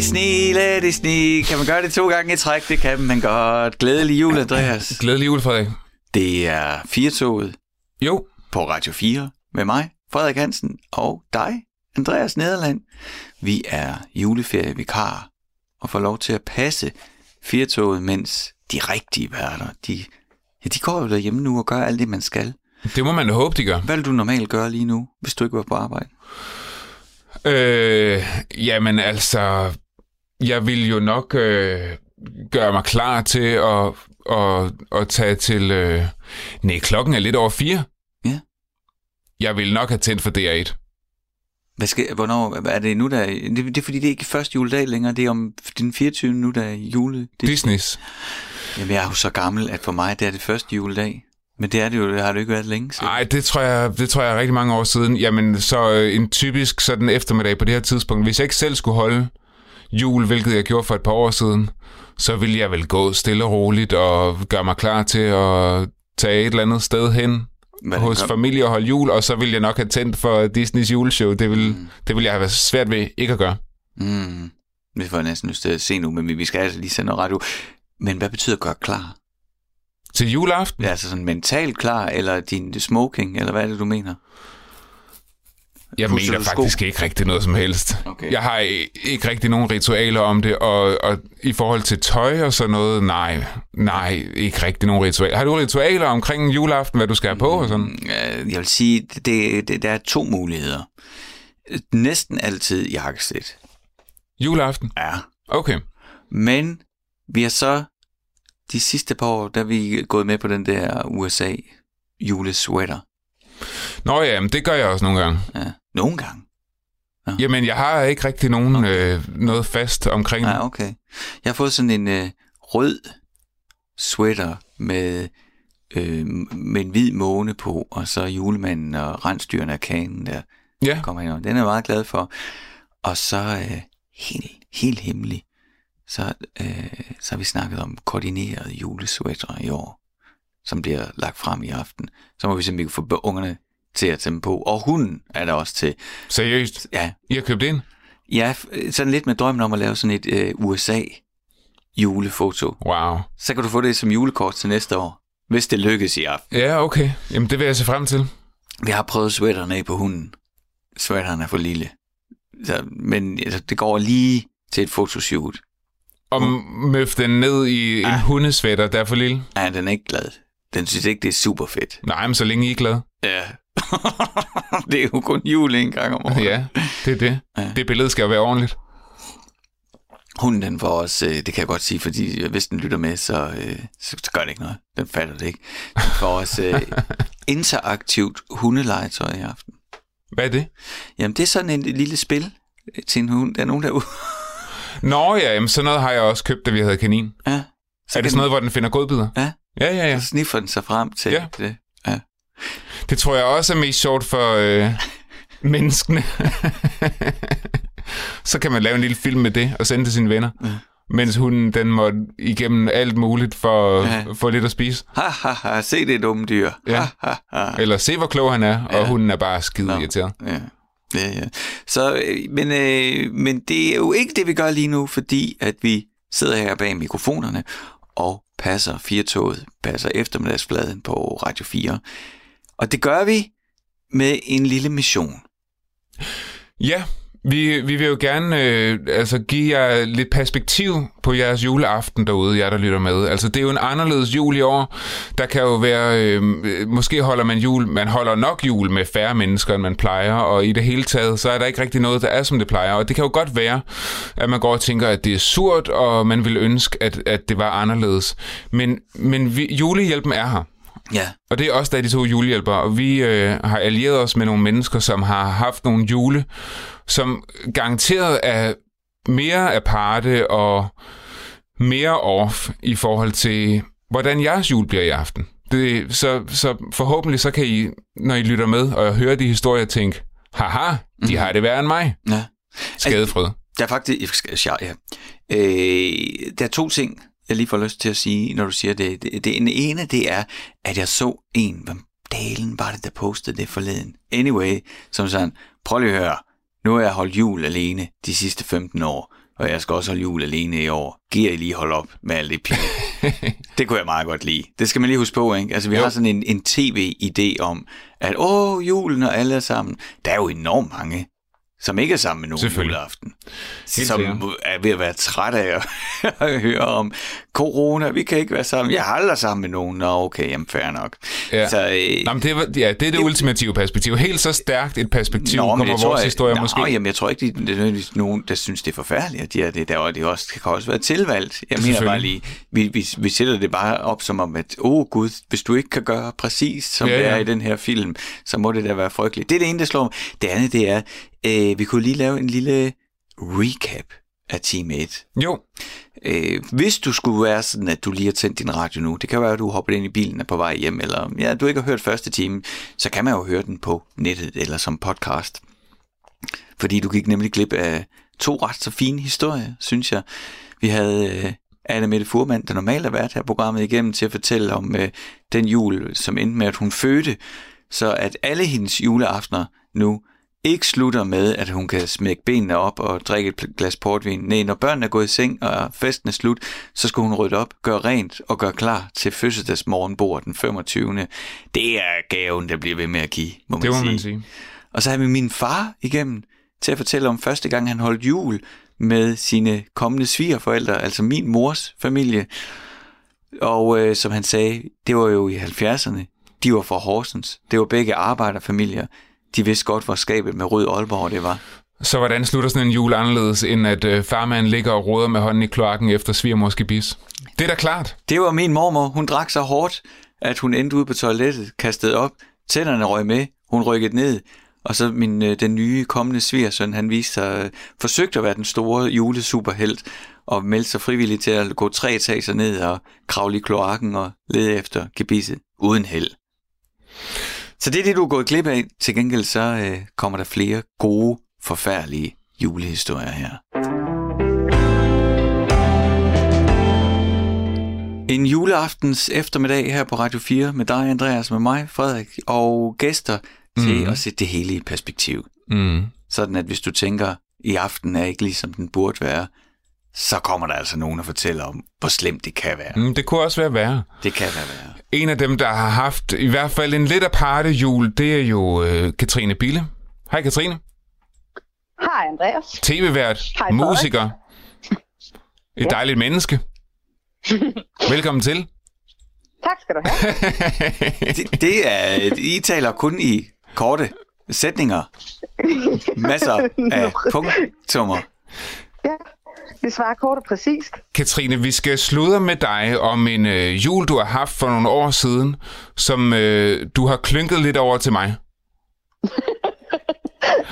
det sne, lad det sne. Kan man gøre det to gange i træk? Det kan man godt. Glædelig jul, Andreas. Glædelig jul, Frederik. Det er Firtoget Jo, på Radio 4 med mig, Frederik Hansen, og dig, Andreas Nederland. Vi er juleferievikar og får lov til at passe Firtoget, mens de rigtige værter, de, ja, de går jo derhjemme nu og gør alt det, man skal. det må man håbe, de gør. Hvad vil du normalt gøre lige nu, hvis du ikke var på arbejde? Øh, jamen altså, jeg vil jo nok øh, gøre mig klar til at, at, at tage til... Øh, nej, klokken er lidt over fire. Ja. Jeg vil nok have tændt for DR1. Hvad skal, hvornår, er det nu, der er, det, det er fordi, det er ikke første juledag længere, det er om den 24. nu, der er jule. Det, Disneys. jamen, jeg er jo så gammel, at for mig, det er det første juledag. Men det er det jo, det har det ikke været længe siden. Nej, det tror jeg, det tror jeg er rigtig mange år siden. Jamen, så øh, en typisk sådan eftermiddag på det her tidspunkt. Hvis jeg ikke selv skulle holde jul, hvilket jeg gjorde for et par år siden, så ville jeg vel gå stille og roligt og gøre mig klar til at tage et eller andet sted hen Hvad hos kom- familie og holde jul, og så ville jeg nok have tændt for Disneys juleshow. Det ville, mm. det ville jeg have været svært ved ikke at gøre. Mm. Det får næsten lyst til at se nu, men vi- vi skal altså lige sende noget radio. Men hvad betyder gøre klar? Til juleaften? Ja, altså sådan mentalt klar, eller din smoking, eller hvad er det, du mener? Jeg mener sko? faktisk ikke rigtig noget som helst. Okay. Jeg har ikke rigtig nogen ritualer om det, og, og i forhold til tøj og sådan noget, nej, nej, ikke rigtig nogen ritualer. Har du ritualer omkring juleaften, hvad du skal have på og sådan? Øh, Jeg vil sige, det, det, der er to muligheder. Næsten altid jakkesæt. Juleaften? Ja. Okay. Men vi har så de sidste par år, der er vi gået med på den der USA julesweater. Nå ja, men det gør jeg også nogle gange. Ja. Nogle gange. Jamen, jeg har ikke rigtig nogen okay. øh, noget fast omkring Nej, det. okay. Jeg har fået sådan en øh, rød sweater med, øh, med en hvid måne på, og så julemanden og rensdyrene af kanen der Ja, kommer ind. Den er jeg meget glad for. Og så øh, helt, helt hemmelig, så, øh, så har vi snakket om koordineret julesweater i år, som bliver lagt frem i aften. Så må vi se, om vi kan få ungerne til at dem på. Og hunden er der også til. seriøst. Ja, I har købt ind? ja sådan lidt med drømmen om at lave sådan et øh, USA julefoto. Wow. Så kan du få det som julekort til næste år, hvis det lykkes i aften. Ja, okay. Jamen, det vil jeg se frem til. Vi har prøvet sweateren af på hunden. Sweateren er for lille. Så, men altså, det går lige til et fotoshoot. Og møf den ned i en Ah. hundesvætter, der er for lille. Ja, den er ikke glad. Den synes ikke, det er super fedt. Nej, men så længe I er glad. Ja. det er jo kun jul en gang om året. Ja, det er det. Ja. Det billede skal jo være ordentligt. Hunden den får også, øh, det kan jeg godt sige, fordi hvis den lytter med, så, øh, så, så gør det ikke noget. Den fatter det ikke. Den får også øh, interaktivt hundelegetøj i aften. Hvad er det? Jamen, det er sådan en lille spil til en hund. Der er nogen derude. Nå ja, jamen, sådan noget har jeg også købt, da vi havde kanin. Ja. er kan det sådan noget, hvor den finder godbidder? Ja. Ja, ja, ja. Så sniffer den sig frem til Ja. det. Det tror jeg også er mest sjovt for øh, menneskene. så kan man lave en lille film med det og sende til sine venner. Ja. Mens hunden, den må igennem alt muligt for at Ja. få lidt at spise. Ha, ha, ha, se det dumme dyr. Ja. Ha, ha, ha. Eller se, hvor klog han er, og Ja. hunden er bare skide irriteret. Ja. Ja, ja. Så, øh, men, øh, men det er jo ikke det, vi gør lige nu, fordi at vi sidder her bag mikrofonerne og passer firetoget, passer eftermiddagsfladen på Radio 4. Og det gør vi med en lille mission. Ja, vi, vi vil jo gerne øh, altså give jer lidt perspektiv på jeres juleaften derude, jer der lytter med. Altså det er jo en anderledes jul i år. Der kan jo være, øh, måske holder man jul, man holder nok jul med færre mennesker, end man plejer, og i det hele taget, så er der ikke rigtig noget, der er som det plejer. Og det kan jo godt være, at man går og tænker, at det er surt, og man vil ønske, at, at det var anderledes. Men, men vi, julehjælpen er her. Ja, Og det er også der er de to julehjælpere, og vi øh, har allieret os med nogle mennesker, som har haft nogle jule, som garanteret er mere aparte og mere off i forhold til, hvordan jeres jul bliver i aften. Det, så, så forhåbentlig så kan I, når I lytter med og hører de historier, tænke, haha, de har det værre end mig. ja. Skadefred. Der er faktisk... Ja, ja. Øh, der er to ting, jeg lige får lyst til at sige, når du siger det. det. Det ene, det er, at jeg så en... Hvem dalen var det, der postede det forleden? Anyway, som sådan, prøv lige at høre. Nu har jeg holdt jul alene de sidste 15 år, og jeg skal også holde jul alene i år. Giver I lige holde op med alt det pil? det kunne jeg meget godt lide. Det skal man lige huske på, ikke? Altså, vi jo. har sådan en, en tv-idé om, at åh, julen og alle er sammen. Der er jo enormt mange, som ikke er sammen med nogen juleaften. Som er ved at være træt af at høre om corona, vi kan ikke være sammen. Jeg aldrig sammen med nogen. Nå, okay, jamen fair nok. Ja. Så, øh, Nå, men det, var, ja, det er det, det ultimative perspektiv. Helt så stærkt et perspektiv nå, kommer vores tror, historie nå, måske. Jamen, jeg tror ikke, det er nødvendigvis nogen, der synes, det er forfærdeligt, at de er det der, og det, også, det kan også være tilvalgt. Jeg mener bare lige, vi, vi, vi sætter det bare op som om, at åh oh, gud, hvis du ikke kan gøre præcis, som ja, ja. det er i den her film, så må det da være frygteligt. Det er det ene, der slår mig. Det andet, det er, øh, vi kunne lige lave en lille recap af Team 8. Jo. Øh, hvis du skulle være sådan, at du lige har tændt din radio nu, det kan være, at du hopper ind i bilen og på vej hjem, eller ja, du ikke har hørt første time, så kan man jo høre den på nettet eller som podcast. Fordi du gik nemlig glip af to ret så fine historier, synes jeg. Vi havde øh, Anna Mette Furman, der normalt har været her programmet igennem, til at fortælle om øh, den jul, som endte med, at hun fødte, så at alle hendes juleaftener nu ikke slutter med, at hun kan smække benene op og drikke et glas portvin. Nej, når børnene er gået i seng og festen er slut, så skal hun rydde op, gøre rent og gøre klar til fødselsdagsmorgenbord den 25. Det er gaven, der bliver ved med at give, må man, det må sige. man sige. Og så har vi min far igennem til at fortælle om første gang, han holdt jul med sine kommende svigerforældre, altså min mors familie. Og øh, som han sagde, det var jo i 70'erne. De var fra Horsens. Det var begge arbejderfamilier de vidste godt, hvor skabet med rød Aalborg det var. Så hvordan slutter sådan en jul anderledes, end at øh, farmanden ligger og råder med hånden i kloakken efter svigermors gebis? Det er da klart. Det var min mormor. Hun drak så hårdt, at hun endte ude på toilettet, kastede op, tænderne røg med, hun rykkede ned, og så min, øh, den nye kommende svigersøn, han viste sig, øh, forsøgte at være den store julesuperhelt, og meldte sig frivilligt til at gå tre etager ned og kravle i kloakken og lede efter gebisset uden held. Så det er det, du er gået glip af. Til gengæld så øh, kommer der flere gode, forfærdelige julehistorier her. En juleaftens eftermiddag her på Radio 4 med dig, Andreas, med mig, Frederik, og gæster til mm. at sætte det hele i perspektiv. Mm. Sådan at hvis du tænker, i aften er ikke ligesom den burde være, så kommer der altså nogen og fortæller om, hvor slemt det kan være. Mm, det kunne også være værre. Det kan være værre. En af dem, der har haft i hvert fald en lidt aparte jul, det er jo øh, Katrine Bille. Hej Katrine. Hej Andreas. TV-vært, Hej, musiker, et ja. dejligt menneske. Velkommen til. Tak skal du have. det, det er, I taler kun i korte sætninger. Masser af punktummer. Ja. Vi svarer kort og præcist. Katrine, vi skal sludre med dig om en øh, jul, du har haft for nogle år siden, som øh, du har klynket lidt over til mig.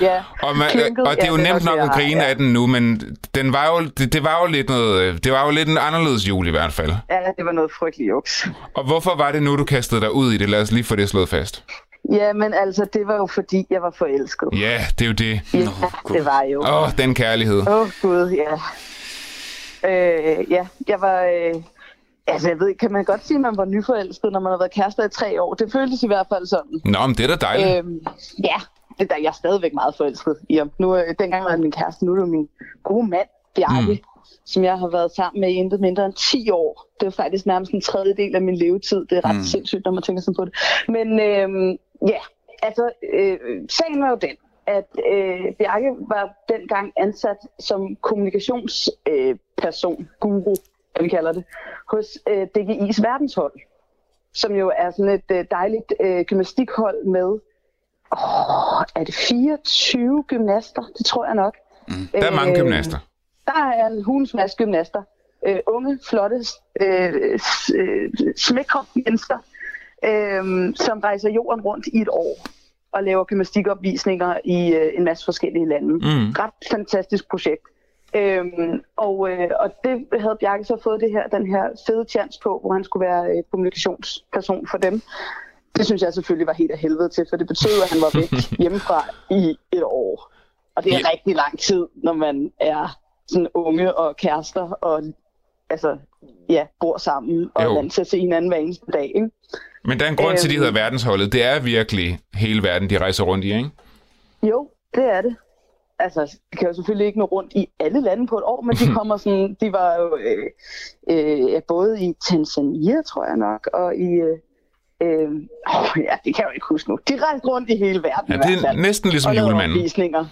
ja, og, man, klynket, og det er jo ja, nemt nok at grine ja. af den nu, men den var jo, det, det, var jo lidt noget, øh, det var jo lidt en anderledes jul i hvert fald. Ja, det var noget frygteligt juks. Og hvorfor var det nu, du kastede dig ud i det? Lad os lige få det slået fast. Ja, men altså, det var jo fordi, jeg var forelsket. Ja, det er jo det. Ja, det var jo. Åh, oh, den kærlighed. Åh, oh, Gud, ja. Øh, ja, jeg var... Øh, altså, jeg ved kan man godt sige, at man var nyforelsket, når man har været kærester i tre år? Det føltes i hvert fald sådan. Nå, men det er da dejligt. Øh, ja, det, der, jeg er stadigvæk meget forelsket i ham. Nu, øh, dengang var han min kæreste, nu er det min gode mand, Bjarke, mm. som jeg har været sammen med i intet mindre end 10 år. Det er faktisk nærmest en tredjedel af min levetid. Det er ret mm. sindssygt, når man tænker sådan på det. Men øh, ja, altså, øh, sagen var jo den, at øh, Bjarke var dengang ansat som kommunikationsperson, øh, guru, hvad vi kalder det, hos øh, DGI's verdenshold, som jo er sådan et øh, dejligt øh, gymnastikhold med, åh, er det 24 gymnaster? Det tror jeg nok. Mm. Der er mange øh, gymnaster. Der er en hulens masse gymnaster. Øh, unge, flotte, øh, øh, smækre mennesker, øh, som rejser jorden rundt i et år og laver gymnastikopvisninger i øh, en masse forskellige lande. Mm. Ret fantastisk projekt. Øhm, og, øh, og det havde Bjarke så fået det her, den her fede chance på, hvor han skulle være øh, kommunikationsperson for dem. Det synes jeg selvfølgelig var helt af helvede til, for det betød, at han var væk hjemmefra i et år. Og det er ja. rigtig lang tid, når man er sådan unge og kærester og altså, ja, bor sammen og vant til at se hinanden hver eneste dag. Ikke? Men der er en grund øhm, til, at de hedder øhm. verdensholdet. Det er virkelig hele verden, de rejser rundt i, ikke? Jo, det er det. altså, de kan jo selvfølgelig ikke nå rundt i alle lande på et år, men de kommer sådan, de var jo øh, øh, både i Tanzania, tror jeg nok, og i, øh, øh, ja, det kan jeg jo ikke huske nu. De rejste rundt i hele verden Ja, det er næsten ligesom og julemanden. opvisninger.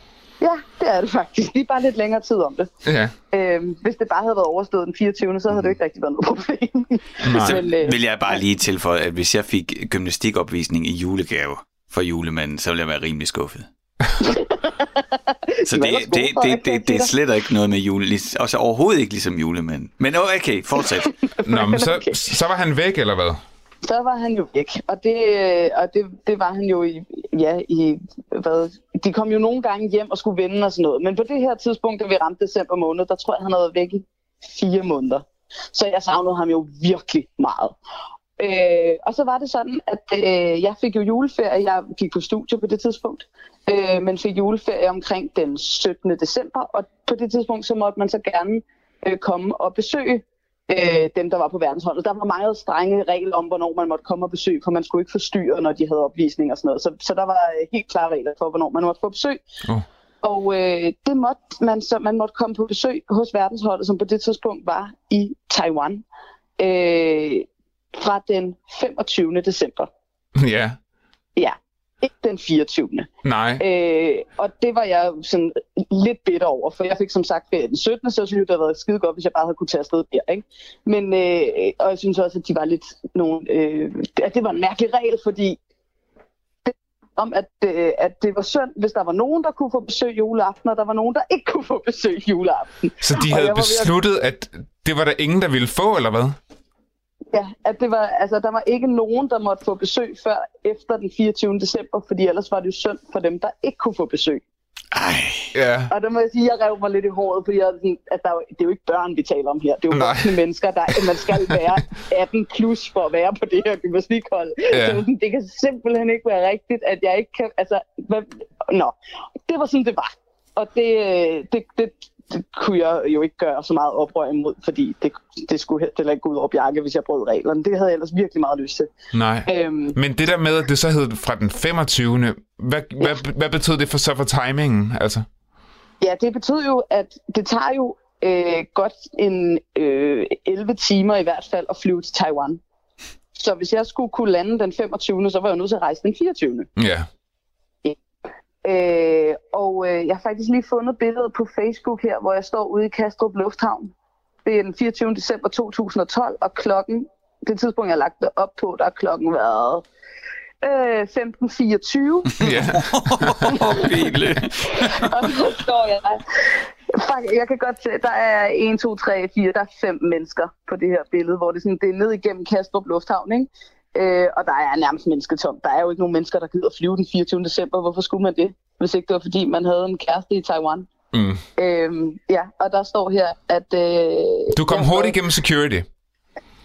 Ja, det er det faktisk. De er bare lidt længere tid om det. Ja. Øh, hvis det bare havde været overstået den 24. så havde det jo ikke rigtig været noget problem. Nej. Så Men, øh, vil jeg bare lige tilføje, at hvis jeg fik gymnastikopvisning i julegave for julemanden, så ville jeg være rimelig skuffet. Så det, er det, det, det, det, det er slet ikke noget med jule, altså overhovedet ikke ligesom julemanden. Men okay, fortsæt. Nå, men så, Okay. så var han væk, eller hvad? Så var han jo væk, og det, øh, og det, det var han jo i, ja, i, hvad, de kom jo nogle gange hjem og skulle vende og sådan noget, men på det her tidspunkt, da vi ramte december måned, der tror jeg, han havde været væk i fire måneder. Så jeg savnede ham jo virkelig meget. Øh, og så var det sådan, at øh, jeg fik jo juleferie, jeg gik på studie på det tidspunkt, øh, men fik juleferie omkring den 17. december, og på det tidspunkt, så måtte man så gerne øh, komme og besøge øh, dem, der var på verdensholdet. Der var meget strenge regler om, hvornår man måtte komme og besøge, for man skulle ikke forstyrre, når de havde opvisning og sådan noget. Så, så der var øh, helt klare regler for, hvornår man måtte få besøg. Oh. Og øh, det måtte man, så man måtte komme på besøg hos verdensholdet, som på det tidspunkt var i Taiwan, øh, fra den 25. december. Ja. Ja, ikke den 24. Nej. Øh, og det var jeg sådan lidt bitter over, for jeg fik som sagt ferie den 17. Så jeg synes, det havde været skide godt, hvis jeg bare havde kunne tage afsted der. Ikke? Men, øh, og jeg synes også, at de var lidt nogle, øh, at det var en mærkelig regel, fordi det, om at, øh, at det var synd, hvis der var nogen, der kunne få besøg juleaften, og der var nogen, der ikke kunne få besøg juleaften. Så de havde ved at- besluttet, at det var der ingen, der ville få, eller hvad? Ja, at det var, altså, der var ikke nogen, der måtte få besøg før efter den 24. december, fordi ellers var det jo synd for dem, der ikke kunne få besøg. Ej, Ja. Og der må jeg sige, at jeg rev mig lidt i håret, fordi jeg, at der, er det er jo ikke børn, vi taler om her. Det er jo voksne mennesker, der man skal være 18 plus for at være på det her gymnastikhold. Ja. Så det kan simpelthen ikke være rigtigt, at jeg ikke kan... Altså, hvad, nå, det var sådan, det var. Og det, øh, det, det, det kunne jeg jo ikke gøre så meget oprør imod, fordi det, det skulle heller ikke gå ud over Bjarke, hvis jeg brød reglerne. Det havde jeg ellers virkelig meget lyst til. Nej. Øhm, Men det der med, at det så hed fra den 25. Hvad, hvad, hvad betød det for så for timingen? Altså? Ja, det betyder jo, at det tager jo øh, godt en øh, 11 timer i hvert fald at flyve til Taiwan. Så hvis jeg skulle kunne lande den 25., så var jeg nødt til at rejse den 24. Ja. Øh, og øh, jeg har faktisk lige fundet billedet på Facebook her, hvor jeg står ude i Kastrup Lufthavn. Det er den 24. december 2012, og klokken, det tidspunkt, jeg har lagt det op på, der er klokken været øh, 15.24. ja. mobile. og så står jeg. Fuck, jeg kan godt se, der er 1, 2, 3, 4, der er fem mennesker på det her billede, hvor det, er sådan, det er ned igennem Kastrup Lufthavn, ikke? Øh, og der er nærmest mennesketom. Der er jo ikke nogen mennesker, der gider flyve den 24. december. Hvorfor skulle man det? Hvis ikke det var, fordi man havde en kæreste i Taiwan. Mm. Øhm, ja, og der står her, at... Øh, Du kom hurtigt igennem security.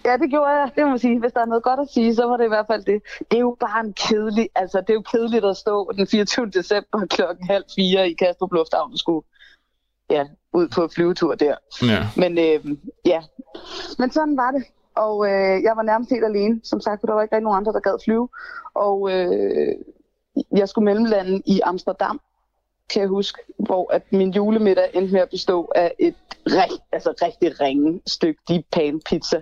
Ja, det gjorde jeg. Det må man sige. Hvis der er noget godt at sige, så var det i hvert fald det. Det er jo bare en kedelig... Altså, det er jo kedeligt at stå den 24. december klokken halv fire i Kastrup Lufthavn og skulle ja, ud på flyvetur der. Ja. Men øh, ja, men sådan var det. Og øh, jeg var nærmest helt alene, som sagt, for der var ikke rigtig nogen andre, der gad flyve. Og øh, jeg skulle mellemlande i Amsterdam, kan jeg huske, hvor at min julemiddag endte med at bestå af et rigt, altså rigtig ringe stykke deep pan pizza.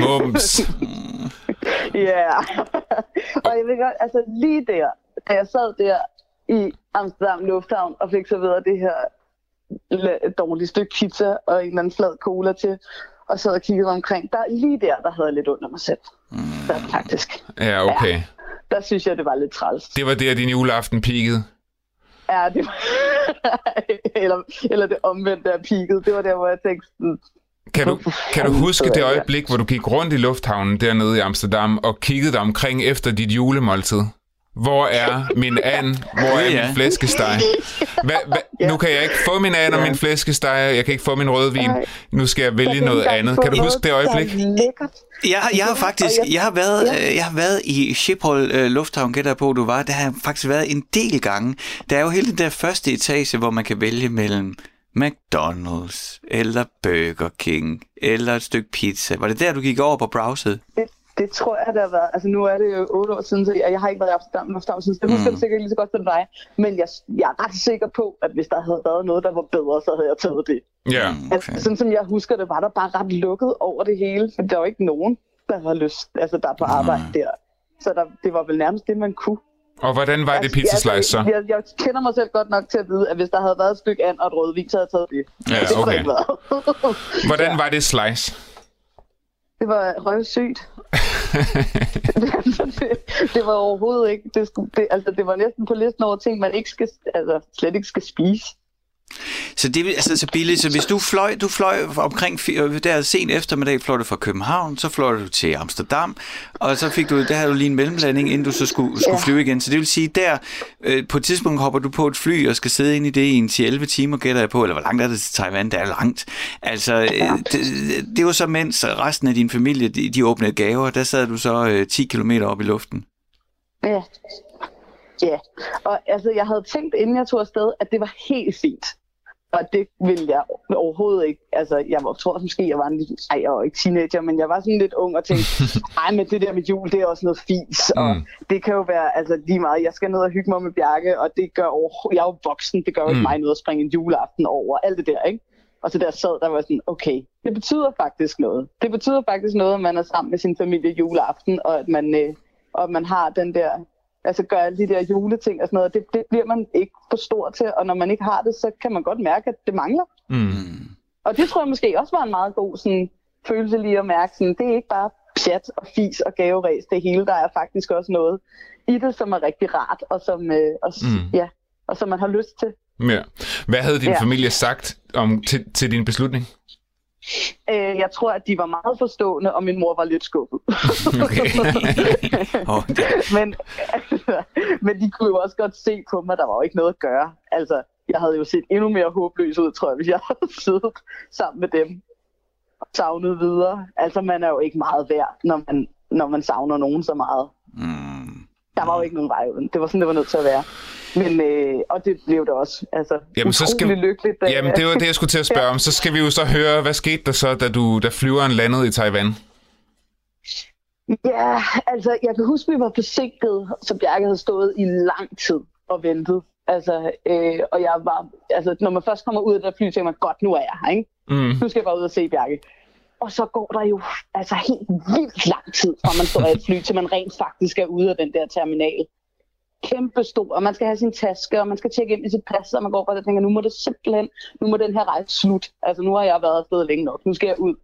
Mums. Ja. og jeg ved godt, altså lige der, da jeg sad der i Amsterdam Lufthavn og fik serveret det her dårlige stykke pizza og en eller anden flad cola til, og sad og kiggede omkring, der lige der, der havde jeg lidt under mig selv. Der, faktisk. Ja, okay. Der synes jeg, det var lidt træls. Det var der, din juleaften peakede. Ja, det var... eller, eller det omvendte af peaked. Det var der, hvor jeg tænkte, sådan, Kan du, kan du huske det øjeblik, hvor du gik rundt i lufthavnen dernede i Amsterdam og kiggede dig omkring efter dit julemåltid? Hvor er min and? Hvor er min flæskesteg? Hva, hva, nu kan jeg ikke få min and og min flæskesteg. Jeg kan ikke få min rødvin. Nu skal jeg vælge noget andet. Kan du huske det øjeblik? Jeg, jeg har faktisk, jeg- har været, øh, jeg har været i Schiphol øh, Lufthavn, gætter på, du var. Der har jeg faktisk været en del gange. Der er jo hele den der første etage, hvor man kan vælge mellem McDonald's, eller Burger King, eller et stykke pizza. Var det der, du gik over på browset? Det, Det tror jeg, det har været. Altså nu er det jo otte år siden, så jeg, jeg har ikke været i Amsterdam, Amsterdam siden. Det husker Mm. mm. sikkert lige så godt som dig. Men jeg, jeg er ret sikker på, at hvis der havde været noget, der var bedre, så havde jeg taget det. Ja. Mm, Okay. Altså, sådan som jeg husker det, var der bare ret lukket over det hele. For der var ikke nogen, der har lyst, altså der er på arbejde Nej. der. Så der, det var vel nærmest det, man kunne. Og hvordan var det pizza slice så? Jeg, jeg, jeg kender mig selv godt nok til at vide, at hvis der havde været et stykke and og et rødvin, så havde jeg taget det. Ja, det der okay. været. Hvordan var det slice? Det var røvsygt. det, det var overhovedet ikke. Det, skulle, det, altså, det var næsten på listen over ting, man ikke skal, altså, slet ikke skal spise. Så det altså så billigt, så hvis du fløj, du fløj omkring øh, der sen eftermiddag, fløj du fra København, så fløj du til Amsterdam, og så fik du, der havde du lige en mellemlanding, inden du så skulle, skulle Ja. flyve igen. Så det vil sige, der øh, på et tidspunkt hopper du på et fly og skal sidde inde i det i en 10-11 timer, gætter jeg på, eller hvor langt er det til Taiwan? Det er langt. Altså, øh, det, det var så mens resten af din familie, de, de åbnede gaver, der sad du så øh, 10 km op i luften. Ja. Ja, og altså, jeg havde tænkt, inden jeg tog afsted, at det var helt fint. Og det ville jeg overhovedet ikke. Altså, jeg var, tror måske, jeg var en lille... Ej, jeg var ikke teenager, men jeg var sådan lidt ung og tænkte, ej, men det der med jul, det er også noget fis. Og Mm. det kan jo være altså, lige meget. Jeg skal ned og hygge mig med Bjarke, og det gør overhovedet... Jeg er jo voksen, det gør jo ikke Mm. mig noget at springe en juleaften over. Alt det der, ikke? Og så der sad, der var sådan, okay, det betyder faktisk noget. Det betyder faktisk noget, at man er sammen med sin familie juleaften, og at man, øh, og at man har den der, altså gør alle de der juleting og sådan noget. Det, det bliver man ikke for stor til, og når man ikke har det, så kan man godt mærke, at det mangler. Mm. Og det tror jeg måske også var en meget god sådan, følelse lige at mærke. Sådan, det er ikke bare pjat og fis og gaveræs det hele. Der er faktisk også noget i det, som er rigtig rart, og som, øh, og, Mm. ja, og som man har lyst til. Ja. Hvad havde din Ja. familie sagt om, til, til din beslutning? Øh, jeg tror, at de var meget forstående, og min mor var lidt skuffet. Okay. Men, altså, men de kunne jo også godt se på mig, der var jo ikke noget at gøre. Altså, jeg havde jo set endnu mere håbløs ud, tror jeg, hvis jeg havde siddet sammen med dem og savnet videre. Altså, man er jo ikke meget værd, når man, når man savner nogen så meget. mm. Der var jo ikke nogen vej uden. Det var sådan, det var nødt til at være. Men, øh, og det blev det også. Altså, Jamen, så skal- lykkeligt. Da, Jamen, det var det, jeg skulle til at spørge om. Så skal vi jo så høre, hvad skete der så, da, du, da flyveren landede i Taiwan? Ja, altså, jeg kan huske, vi var forsinket, så Bjarke havde stået i lang tid og ventet. Altså, øh, og jeg var, altså, når man først kommer ud af det fly, tænker man, godt, nu er jeg her, ikke? Mm. Nu skal jeg bare ud og se Bjarke. Og så går der jo altså helt vildt lang tid, fra man står i et fly, til man rent faktisk er ude af den der terminal. Kæmpe stor, og man skal have sin taske, og man skal tjekke ind i sit pas, og man går bare og tænker, nu må det simpelthen, nu må den her rejse slut. Altså, nu har jeg været afsted længe nok, nu skal jeg ud.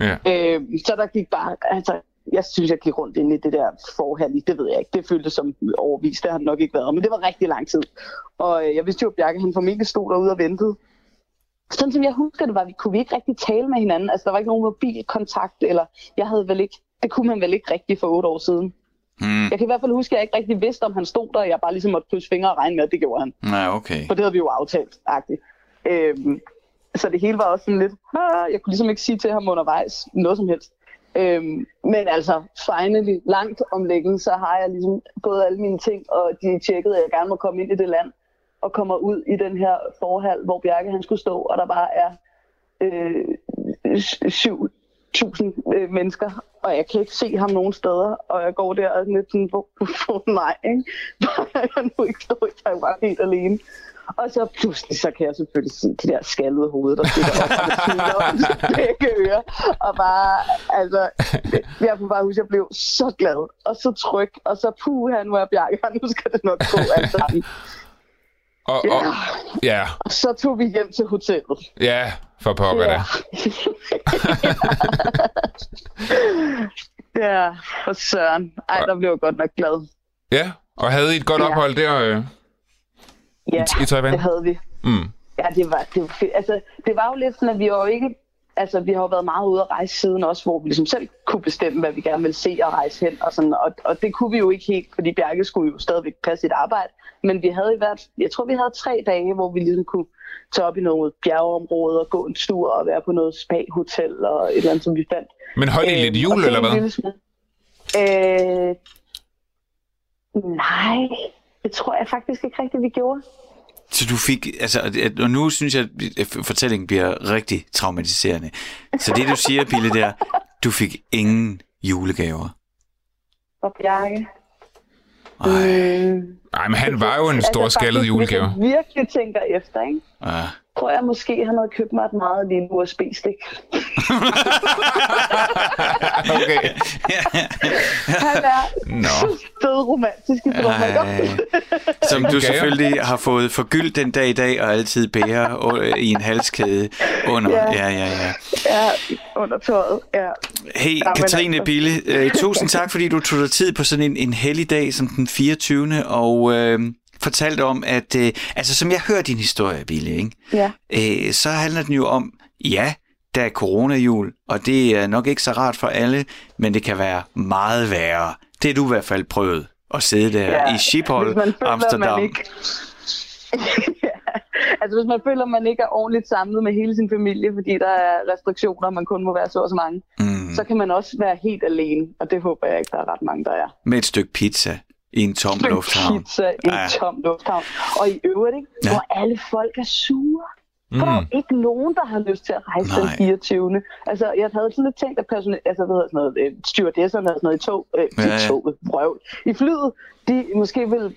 Ja. Øh, så der gik bare, altså, jeg synes, jeg gik rundt ind i det der forhal, i- det ved jeg ikke. Det føltes som overvist, det har det nok ikke været, men det var rigtig lang tid. Og øh, jeg vidste jo, at Bjarke han formentlig stod derude og ventede. Sådan som jeg husker det var, vi kunne vi ikke rigtig tale med hinanden. Altså, der var ikke nogen mobilkontakt, eller jeg havde vel ikke, det kunne man vel ikke rigtig for otte år siden. Mm. Jeg kan i hvert fald huske, at jeg ikke rigtig vidste, om han stod der, og jeg bare ligesom måtte krydse fingre og regne med, at det gjorde han. Nej, okay. For det havde vi jo aftalt, agtigt. Øhm, så det hele var også sådan lidt, "Ah," jeg kunne ligesom ikke sige til ham undervejs noget som helst. Øhm, men altså, finally, langt om længe, så har jeg ligesom fået alle mine ting, og de tjekkede, at jeg gerne må komme ind i det land, og kommer ud i den her forhal, hvor Bjarke han skulle stå, og der bare er øh, 7.000 øh, mennesker, og jeg kan ikke se ham nogen steder, og jeg går der og lidt sådan, hvor, hvor nej, ikke? jeg nu ikke stå i Taiwan helt alene. Og så pludselig, så kan jeg selvfølgelig se de der skaldede hoved, der stikker op og begge ører. Og bare, altså, jeg kunne bare huske, at jeg blev så glad og så tryg. Og så puh, nu er Bjarke, og nu skal det nok gå. Altså. Og, og, Ja. ja, Og så tog vi hjem til hotellet. ja, for pokker Ja. det. ja, for søren. Ej, der blev jeg godt nok glad. Ja, og havde I et godt Ja. ophold der øh, Ja, i Taiwan? det havde vi. Mm. Ja, det var, det var fedt. Altså, det var jo lidt sådan, at vi jo ikke... Altså, vi har jo været meget ude at rejse siden også, hvor vi ligesom selv kunne bestemme, hvad vi gerne ville se og rejse hen. Og, sådan, og, og det kunne vi jo ikke helt, fordi Bjarke skulle jo stadigvæk passe sit arbejde. Men vi havde i hvert jeg tror, vi havde tre dage, hvor vi ligesom kunne tage op i noget bjergeområde og gå en tur og være på noget spa-hotel og et eller andet, som vi fandt. Men holdt I Øh, lidt og jul, eller hvad? lille. Øh, nej, det tror jeg faktisk ikke rigtigt, vi gjorde. Så du fik, altså, og nu synes jeg, at fortællingen bliver rigtig traumatiserende. Så det, du siger, Pille, der, du fik ingen julegaver. og Bjarke. Ej, Øh, Nej, men han var jo en stor skaldet faktisk, julegave. Hvis jeg virkelig tænker efter, ikke? ja. tror jeg måske, han havde købt mig et meget lille USB-stik. okay. Han er død romantisk i drømmen. Som du selvfølgelig har fået forgyldt den dag i dag, og altid bærer øh, i en halskæde under. Ja. Ja, ja, ja. Ja, under tøjet. Ja. Hey, Jamen Katrine altså. Bille, øh, tusind tak, fordi du tog dig tid på sådan en, en hellig dag som den 24. og øh, fortalte om, at øh, altså som jeg hører din historie, Bille, ikke? ja. Øh, så handler den jo om, ja, der er coronajul, og det er nok ikke så rart for alle, men det kan være meget værre. Det har du i hvert fald prøvet at sidde der ja. i Schiphol, føler, Amsterdam. Ikke... ja. Altså hvis man føler, man ikke er ordentligt samlet med hele sin familie, fordi der er restriktioner, man kun må være så og så mange, Mm, så kan man også være helt alene, og det håber jeg ikke, der er ret mange, der er. med et stykke pizza i en tom Stykke lufthavn. Pizza i en Ja. tom lufthavn. Og i øvrigt, ikke, Ja. hvor alle folk er sure. For der er Mm. ikke nogen, der har lyst til at rejse Nej. den 24. Altså, jeg havde sådan lidt tænkt, at personal, altså, hvad hedder sådan noget, øh, stewardesserne og sådan noget i tog, øh, Ja, ja, i toget, røv, i flyet, de måske vil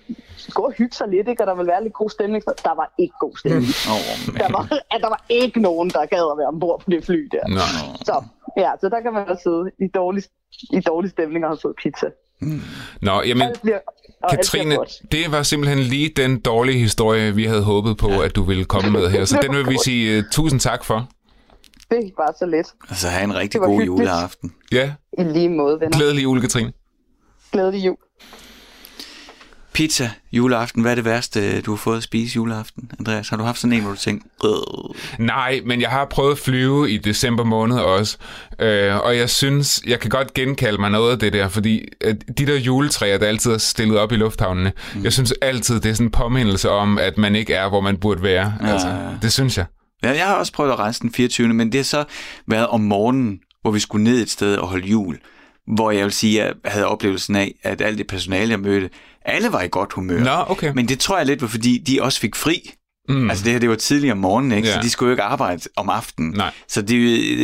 gå og hygge sig lidt, ikke? og der vil være lidt god stemning. Der var ikke god stemning. Oh, Der var, at der var ikke nogen, der gad at være ombord på det fly der. Nå. Så, ja, så der kan man også sidde i dårlig, i dårlig stemning og have fået pizza. Nå, jamen, bliver, og Katrine, det var simpelthen lige den dårlige historie, vi havde håbet på, at du ville komme med her. Så den vil vi sige uh, tusind tak for. Det var så let. Altså, have en rigtig god hyggeligt. juleaften. Ja, I lige måde, venner. glædelig jul, Katrine. Glædelig jul. Pizza juleaften, hvad er det værste, du har fået at spise juleaften, Andreas? Har du haft sådan en, hvor du tænkte, øh, Nej, men jeg har prøvet at flyve i december måned også, øh, og jeg synes, jeg kan godt genkalde mig noget af det der, fordi at de der juletræer, der altid er stillet op i lufthavnene, mm. jeg synes altid, det er sådan en påmindelse om, at man ikke er, hvor man burde være. Ja, altså, det synes jeg. Ja, jeg har også prøvet at rejse den 24. Men det har så været om morgenen, hvor vi skulle ned et sted og holde jul. Hvor jeg vil sige, at jeg havde oplevelsen af, at alt det personale, jeg mødte, alle var i godt humør. Nå, okay. Men det tror jeg lidt var, fordi de også fik fri. Mm. Altså det her, det var tidligere om morgenen, ikke? Ja. Så de skulle jo ikke arbejde om aftenen. Nej. Så de,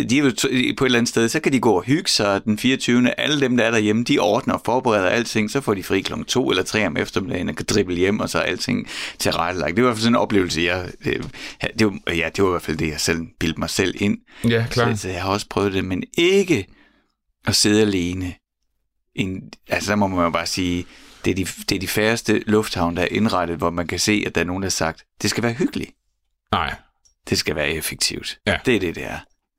de er jo på et eller andet sted, så kan de gå og hygge sig den 24. Alle dem, der er derhjemme, de ordner og forbereder alting, så får de fri klokken to eller tre om eftermiddagen og kan drible hjem, og så er alting til rettelagt. Det var i hvert fald sådan en oplevelse, jeg, det, det, var, ja, det var i hvert fald det, jeg selv bildte mig selv ind. Ja, klar. Så, så jeg har også prøvet det, men ikke at sidde alene. En, altså der må man jo bare sige, det er, de, det er de færreste lufthavne, der er indrettet, hvor man kan se, at der er nogen, der har sagt, det skal være hyggeligt. Nej. Det skal være effektivt. Ja. Det er det, det er.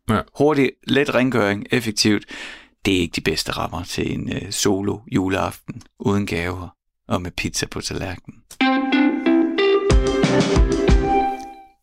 Ja. Hurtig, let rengøring, effektivt. Det er ikke de bedste rammer til en uh, solo juleaften, uden gaver og med pizza på tallerkenen.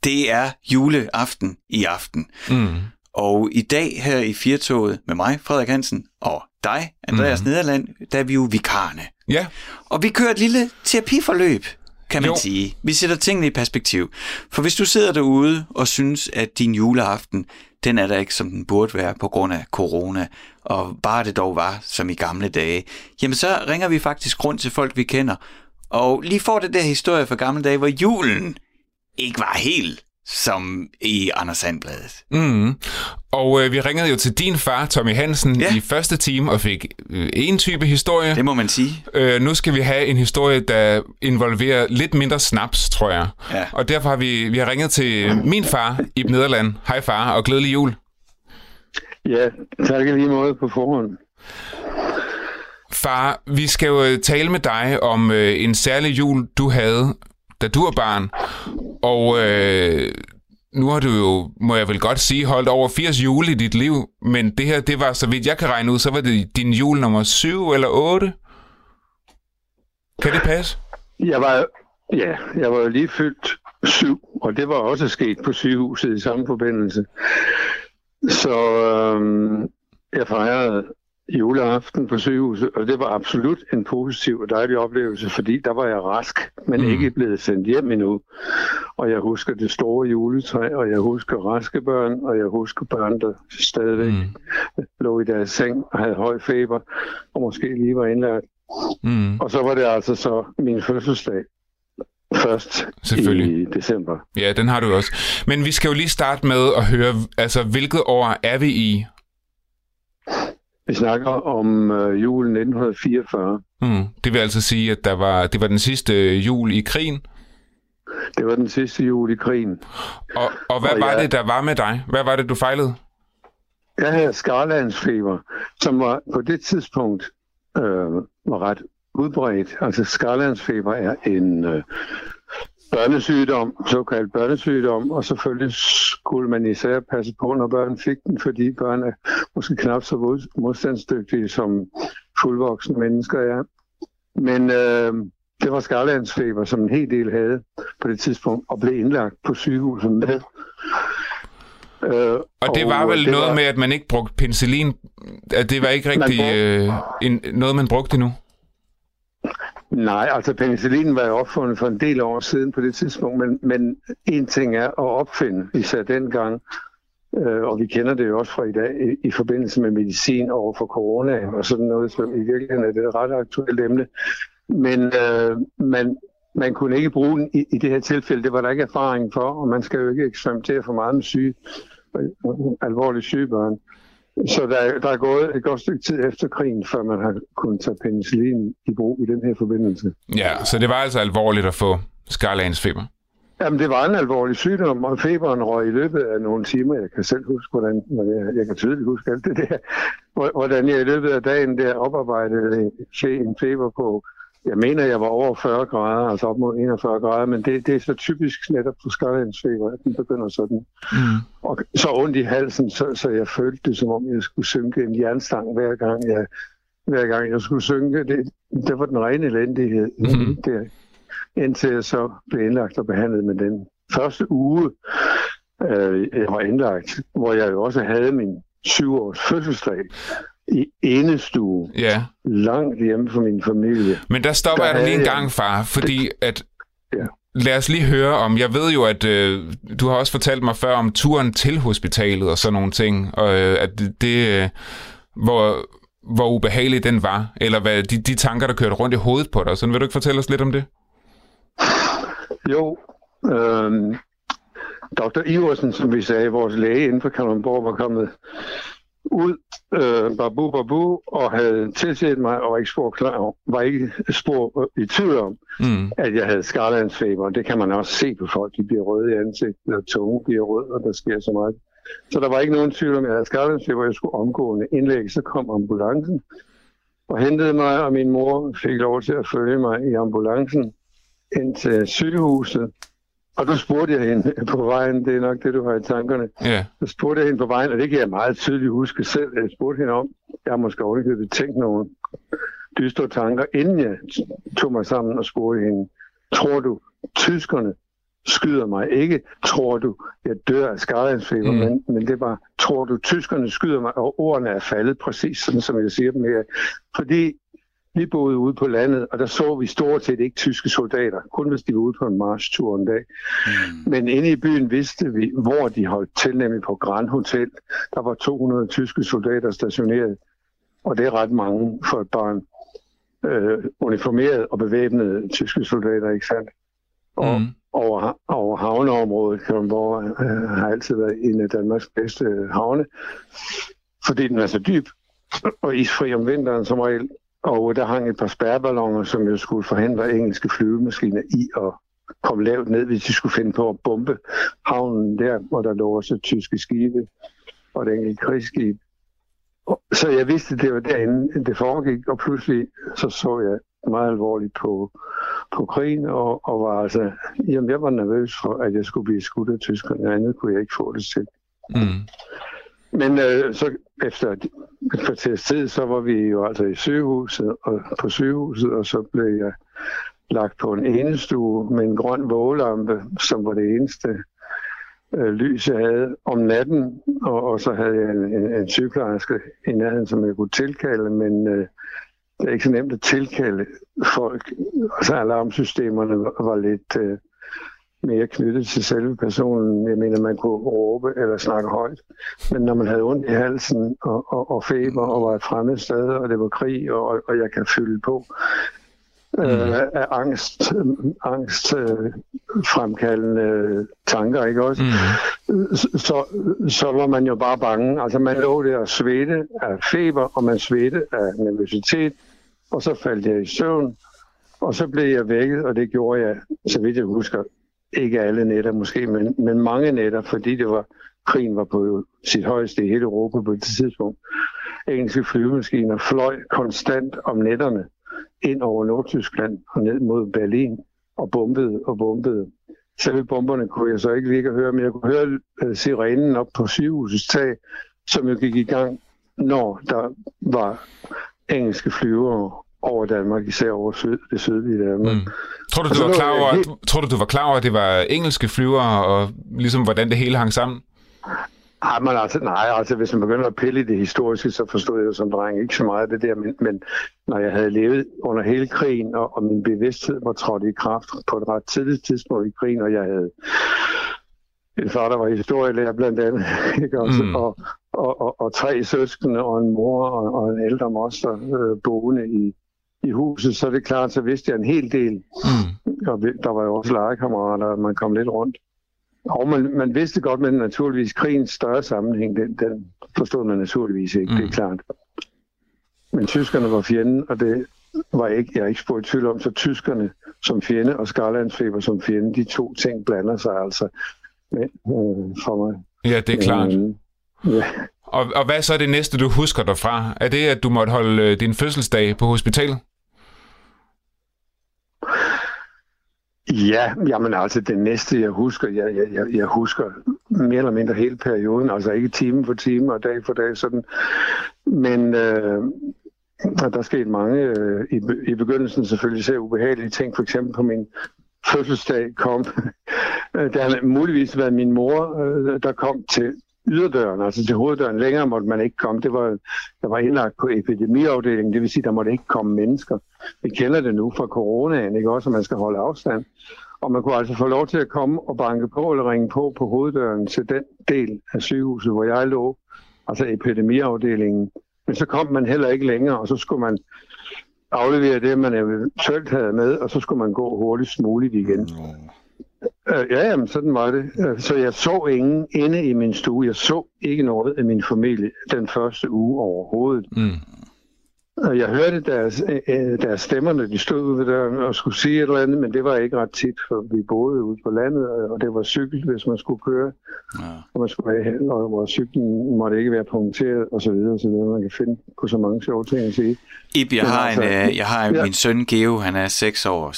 Det er juleaften i aften. Mm. Og i dag her i Firtoget med mig, Frederik Hansen, og dig, Andreas mm. Nederland, der er vi jo vikarne. Ja, Og vi kører et lille terapiforløb, kan man jo. Jo. sige. Vi sætter tingene i perspektiv. For hvis du sidder derude og synes, at din juleaften, den er der ikke, som den burde være på grund af corona, og bare det dog var, som i gamle dage, jamen så ringer vi faktisk rundt til folk, vi kender, og lige får det der historie fra gamle dage, hvor julen ikke var helt som i Anders Sandbladet. Mm. Og øh, vi ringede jo til din far, Tommy Hansen, Ja. i første time og fik øh, en type historie. Det må man sige. Øh, nu skal vi have en historie, der involverer lidt mindre snaps, tror jeg. Ja. Og derfor har vi, vi har ringet til min far i Nederland. Hej far, og glædelig jul. Ja, tak lige måde på forhånd. Far, vi skal jo øh, tale med dig om øh, en særlig jul, du havde, da du var barn. Og øh, nu har du jo, må jeg vel godt sige, holdt over 80 jule i dit liv. Men det her, det var, så vidt jeg kan regne ud, så var det din jul nummer 7 eller 8. Kan det passe? Jeg var, ja, jeg var jo lige fyldt syv, og det var også sket på sygehuset i samme forbindelse. Så øhm, jeg fejrede juleaften på sygehuset, og det var absolut en positiv og dejlig oplevelse, fordi der var jeg rask, men Mm. ikke blevet sendt hjem endnu. Og jeg husker det store juletræ, og jeg husker raske børn, og jeg husker børn, der stadigvæk Mm. lå i deres seng og havde høj feber, og måske lige var indlært. Mm. Og så var det altså så min fødselsdag først Selvfølgelig. i december. Ja, den har du også. Men vi skal jo lige starte med at høre, altså hvilket år er vi i? Vi snakker om øh, julen 1944. Mm. Det vil altså sige, at der var, det var den sidste jul i krigen? Det var den sidste jul i krigen. Og, og hvad og var jeg, det, der var med dig? Hvad var det, du fejlede? Jeg havde skarlandsfeber, som var på det tidspunkt øh, var ret udbredt. Altså skarlandsfeber er en øh, børnesygdom, såkaldt børnesygdom, og selvfølgelig skulle man især passe på, når børn fik den, fordi børn er måske knap så modstandsdygtige som fuldvoksne mennesker er. Men øh, det var skarlandsfeber, som en hel del havde på det tidspunkt, og blev indlagt på sygehuset med. Øh, og det var og vel det noget var, med, at man ikke brugte penicillin? At det var ikke rigtig brugte, øh, en, noget, man brugte nu? Nej, altså penicillin var jo opfundet for en del år siden på det tidspunkt, men, men en ting er at opfinde, især dengang, øh, og vi kender det jo også fra i dag, i, i forbindelse med medicin over for corona og sådan noget, som i virkeligheden er det et ret aktuelt emne. Men øh, man, man kunne ikke bruge den i, i det her tilfælde. Det var der ikke erfaring for, og man skal jo ikke eksperimentere for meget med syge, øh, alvorlige syge børn. Så der, der er gået et godt stykke tid efter krigen, før man har kunnet tage penicillin i brug i den her forbindelse. Ja, så det var altså alvorligt at få skarlansfeber? Jamen, det var en alvorlig sygdom, og feberen røg i løbet af nogle timer. Jeg kan selv huske, hvordan jeg, jeg kan tydeligt huske alt det der. Hvordan jeg i løbet af dagen der oparbejdede en feber på jeg mener, jeg var over 40 grader, altså op mod 41 grader, men det, det er så typisk netop på skarlandsfeber, at den begynder sådan. Mm. Og så ondt i halsen, så, så jeg følte det, som om jeg skulle synke en jernstang hver gang jeg, hver gang jeg skulle synke. Det, det var den rene elendighed. Mm. Det, indtil jeg så blev indlagt og behandlet med den første uge, øh, jeg var indlagt, hvor jeg jo også havde min syvårs fødselsdag i enestue. Ja. Langt hjemme fra min familie. Men der stopper der jeg lige en gang, far, fordi at... Ja. Lad os lige høre om, jeg ved jo, at øh, du har også fortalt mig før om turen til hospitalet og sådan nogle ting, og øh, at det, det øh, hvor, hvor ubehagelig den var, eller hvad, de, de tanker, der kørte rundt i hovedet på dig. Så vil du ikke fortælle os lidt om det? Jo, øh, Dr. Iversen, som vi sagde, vores læge inden for Kalundborg, var kommet ud, øh, babu babu, og havde tilset mig, og ikke spor klar, var ikke spor i tvivl om, mm. at jeg havde skarlandsfeber. Det kan man også se på folk, de bliver røde i ansigtet, og tunge bliver rød, og der sker så meget. Så der var ikke nogen tvivl om, at jeg havde skarlandsfeber, jeg skulle omgående indlægge. Så kom ambulancen og hentede mig, og min mor fik lov til at følge mig i ambulancen ind til sygehuset. Og du spurgte jeg hende på vejen, det er nok det, du har i tankerne. Ja. Så spurgte jeg hende på vejen, og det kan jeg meget tydeligt huske selv. Jeg spurgte hende om, jeg har måske overhovedet tænkt nogle dystre tanker, inden jeg tog mig sammen og spurgte hende, tror du, tyskerne skyder mig ikke, tror du, jeg dør af skadensfeber, mm. men, men det bare, tror du, tyskerne skyder mig, og ordene er faldet præcis sådan, som jeg siger dem her. Fordi vi boede ude på landet, og der så vi stort set ikke tyske soldater, kun hvis de var ude på en marchtur en dag. Mm. Men inde i byen vidste vi, hvor de holdt til, nemlig på Grand Hotel. Der var 200 tyske soldater stationeret, og det er ret mange for et barn. Øh, uniformerede og bevæbnede tyske soldater, ikke sandt? Og mm. over, over havneområdet, Kalundborg, øh, har altid været en af Danmarks bedste havne, fordi den er så dyb og isfri om vinteren som regel. Og der hang et par spærreballoner, som jo skulle forhindre engelske flyvemaskiner i at komme lavt ned, hvis de skulle finde på at bombe havnen der, hvor der lå også tyske skibe og et enkelt krigsskib. Så jeg vidste, det var derinde, det foregik, og pludselig så så jeg meget alvorligt på, på krigen, og, og var altså, jamen jeg var nervøs for, at jeg skulle blive skudt af tyskerne, andet kunne jeg ikke få det til. Mm. Men øh, så efter et kvarter tid, så var vi jo altså i sygehuset, og på sygehuset, og så blev jeg lagt på en enestue med en grøn vågelampe, som var det eneste øh, lys, jeg havde om natten. Og, og så havde jeg en, en, en sygeplejerske i nærheden, som jeg kunne tilkalde, men øh, det er ikke så nemt at tilkalde folk. Og så alarmsystemerne var, var lidt... Øh, mere knyttet til selve personen. Jeg mener, man kunne råbe eller snakke højt. Men når man havde ondt i halsen og, og, og feber og var et fremmed sted, og det var krig, og, og jeg kan fylde på, mm. øh, af angst, angst øh, fremkaldende tanker, ikke også? Mm. Så, så var man jo bare bange. Altså man lå der og svedte af feber, og man svedte af nervøsitet, og så faldt jeg i søvn, og så blev jeg vækket, og det gjorde jeg, så vidt jeg husker, ikke alle nætter måske, men, men mange nætter, fordi det var, krigen var på sit højeste i hele Europa på det tidspunkt. Engelske flyvemaskiner fløj konstant om nætterne ind over Nordtyskland og ned mod Berlin og bombede og bombede. Selve bomberne kunne jeg så ikke ligge og høre, men jeg kunne høre øh, sirenen op på sygehusets tag, som jo gik i gang, når der var engelske flyvere over Danmark, især over syd, det sydlige Danmark. Mm. Tror, du, du var klar over, helt... tror du, du var klar over, at det var engelske flyvere, og ligesom hvordan det hele hang sammen? Ej, men altså, nej, altså hvis man begynder at pille i det historiske, så forstod jeg jo som dreng ikke så meget af det der, men, men når jeg havde levet under hele krigen, og, og min bevidsthed var trådt i kraft på et ret tidligt tidspunkt i krigen, og jeg havde en far, der var historielærer blandt andet, ikke? Også, mm. og, og, og, og tre søskende og en mor og, og en ældre moster øh, boende i, i huset, så er det klart, så vidste jeg en hel del. Mm. Og der var jo også legekammerater, og man kom lidt rundt. Og man, man vidste godt, men naturligvis krigens større sammenhæng, den, den forstod man naturligvis ikke, mm. det er mm. klart. Men tyskerne var fjenden, og det var ikke, jeg er ikke spurgt i tvivl om, så tyskerne som fjende og skarlandsfeber som fjende, de to ting blander sig altså med, øh, for mig. Ja, det er klart. Øh, ja. Og, og hvad så er det næste, du husker derfra? Er det, at du måtte holde øh, din fødselsdag på hospitalet? Ja, jamen altså det næste, jeg husker, jeg, jeg, jeg, jeg husker mere eller mindre hele perioden, altså ikke time for time og dag for dag sådan, men øh, der skete mange øh, i, i begyndelsen selvfølgelig ser ubehagelige ting, for eksempel på min fødselsdag kom, der har muligvis været min mor, øh, der kom til yderdøren, altså til hoveddøren. Længere måtte man ikke komme. Det var, der var indlagt på epidemiafdelingen, det vil sige, der måtte ikke komme mennesker. Vi kender det nu fra coronaen, ikke også, at man skal holde afstand. Og man kunne altså få lov til at komme og banke på eller ringe på på hoveddøren til den del af sygehuset, hvor jeg lå, altså epidemiafdelingen. Men så kom man heller ikke længere, og så skulle man aflevere det, man eventuelt havde med, og så skulle man gå hurtigst muligt igen. Mm. Øh, ja, jamen, sådan var det. Øh, så jeg så ingen inde i min stue. Jeg så ikke noget af min familie den første uge overhovedet. Mm. Jeg hørte deres, øh, øh, deres stemmer, når de stod ude der og skulle sige et eller andet, men det var ikke ret tit, for vi boede ude på landet, og det var cykel, hvis man skulle køre. Ja. Og, man skulle have, og hvor cyklen måtte ikke være punkteret, og så videre, og så videre. Man kan finde på så mange sjove ting at sige. Ib, jeg har, altså, en, jeg har ja. min søn Geo, han er 6 år,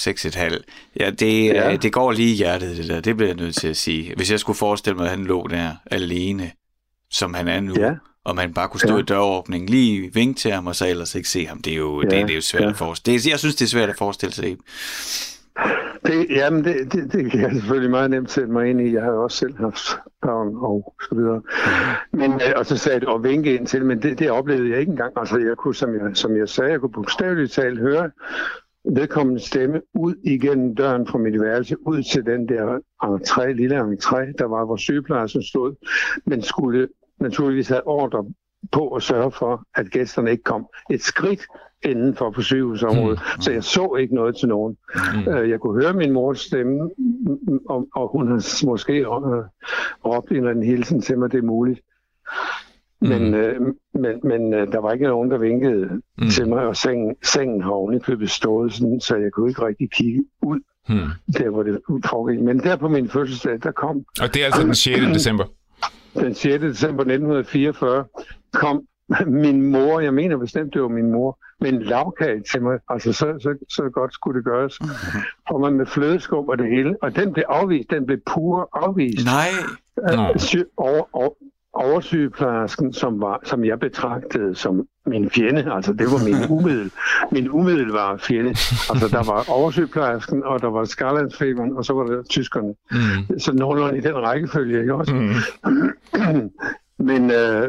6,5. Ja, det, ja. det går lige i hjertet, det der. Det bliver jeg nødt til at sige. Hvis jeg skulle forestille mig, at han lå der alene, som han er nu, ja og man bare kunne stå ja. i døråbningen, lige vinke til ham, og så ellers ikke se ham. Det er jo, ja. det, det er jo svært ja. at forestille det, Jeg synes, det er svært at forestille sig. Det, jamen, det, det, det kan jeg selvfølgelig meget nemt sætte mig ind i. Jeg har jo også selv haft børn og så videre. Men, øh, og så sagde jeg at vinke ind til, men det, det oplevede jeg ikke engang. Altså, jeg kunne, som jeg, som jeg sagde, jeg kunne bogstaveligt talt høre vedkommende stemme ud igennem døren fra mit værelse, ud til den der entré, lille entré, der var, hvor sygeplejersken stod, men skulle naturligvis havde ordre på at sørge for, at gæsterne ikke kom et skridt indenfor på sygehusområdet. Mm. Så jeg så ikke noget til nogen. Mm. Jeg kunne høre min mors stemme, og, og hun har måske øh, råbt en eller anden hilsen til mig, det er muligt. Men, mm. øh, men, men øh, der var ikke nogen, der vinkede mm. til mig, og sengen, sengen har oven i købet stået, sådan, så jeg kunne ikke rigtig kigge ud, mm. der hvor det foregik. Men der på min fødselsdag, der kom... Og det er altså den 6. december? Den 6. december 1944 kom min mor, jeg mener bestemt, det var min mor, med en lavkage til mig. Altså, så, så, så godt skulle det gøres. Og man med flødeskum og det hele. Og den blev afvist. Den blev pur afvist. Nej. Øh, over, over, oversygeplejersken, som, var, som jeg betragtede som min fjende, altså det var min, umiddel, min umiddelbare fjende. Altså der var oversygeplejersken, og der var skarlandsfeberen, og så var der tyskerne. Mm. Så nogenlunde i den rækkefølge, ikke også? Mm. Men øh,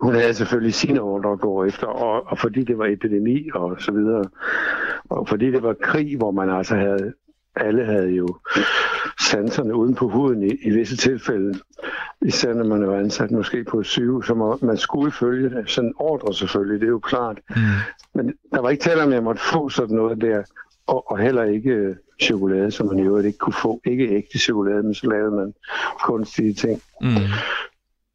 hun havde selvfølgelig sine ordre at gå efter, og, og fordi det var epidemi og så videre, og fordi det var krig, hvor man altså havde, alle havde jo sanserne uden på huden i, i visse tilfælde, især når man var ansat måske på et sygehus, som man skulle følge. Sådan ordre selvfølgelig, det er jo klart. Mm. Men der var ikke tale om, at jeg måtte få sådan noget der, og, og heller ikke øh, chokolade, som man i øvrigt ikke kunne få. Ikke ægte chokolade, men så lavede man kunstige ting. Mm.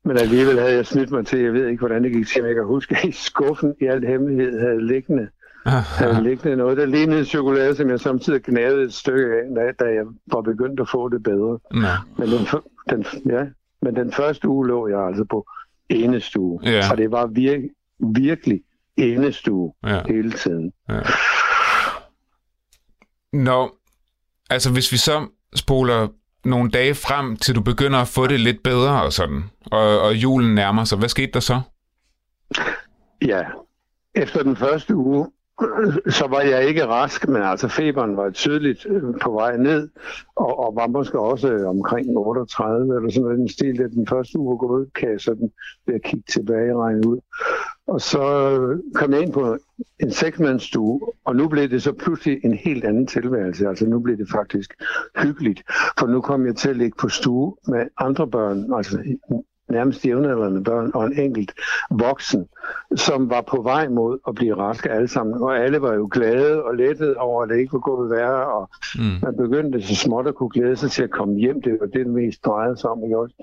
Men alligevel havde jeg snydt mig til, jeg ved ikke, hvordan det gik til, men jeg kan huske, at i skuffen i alt hemmelighed havde liggende, havde liggende noget, der lignede chokolade, som jeg samtidig gnavede et stykke af, da jeg var begyndt at få det bedre. Ja. Men, den, den, ja, men den første uge lå jeg altså på enestue, ja. og det var vir, virkelig enestue ja. hele tiden. Ja. Nå, altså hvis vi så spoler nogle dage frem, til du begynder at få det lidt bedre og sådan, og, og julen nærmer sig. Hvad skete der så? Ja, efter den første uge, så var jeg ikke rask, men altså feberen var tydeligt øh, på vej ned, og, og var måske også øh, omkring 38 eller sådan noget. Den stil, det den første uge gået, kan jeg sådan ved at kigge tilbage og regne ud. Og så øh, kom jeg ind på en seksmandsstue, og nu blev det så pludselig en helt anden tilværelse. Altså nu blev det faktisk hyggeligt, for nu kom jeg til at ligge på stue med andre børn, altså nærmest jævnaldrende børn og en enkelt voksen, som var på vej mod at blive raske alle sammen. Og alle var jo glade og lettede over, at det ikke var gået værre, og mm. man begyndte så småt at kunne glæde sig til at komme hjem. Det var det, det mest drejede sig om. Ikke også?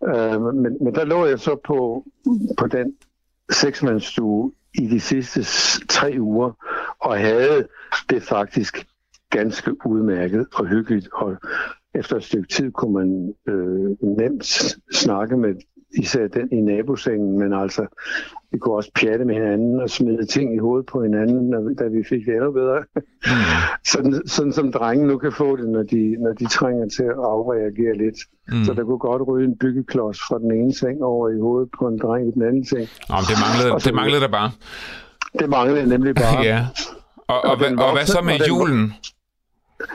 Uh, men, men der lå jeg så på, på den seksmandsstue i de sidste tre uger, og havde det faktisk ganske udmærket og hyggeligt, og efter et stykke tid kunne man øh, nemt snakke med især den i nabosengen, men altså, vi kunne også pjatte med hinanden og smide ting i hovedet på hinanden, når, da vi fik det endnu bedre. Mm. sådan, sådan som drenge nu kan få det, når de, når de trænger til at afreagere lidt. Mm. Så der kunne godt ryge en byggeklods fra den ene seng over i hovedet på en dreng i den anden seng. Oh, det, manglede, det manglede der bare. Det manglede nemlig bare. ja. Og, og, og, og, og hvad så med julen?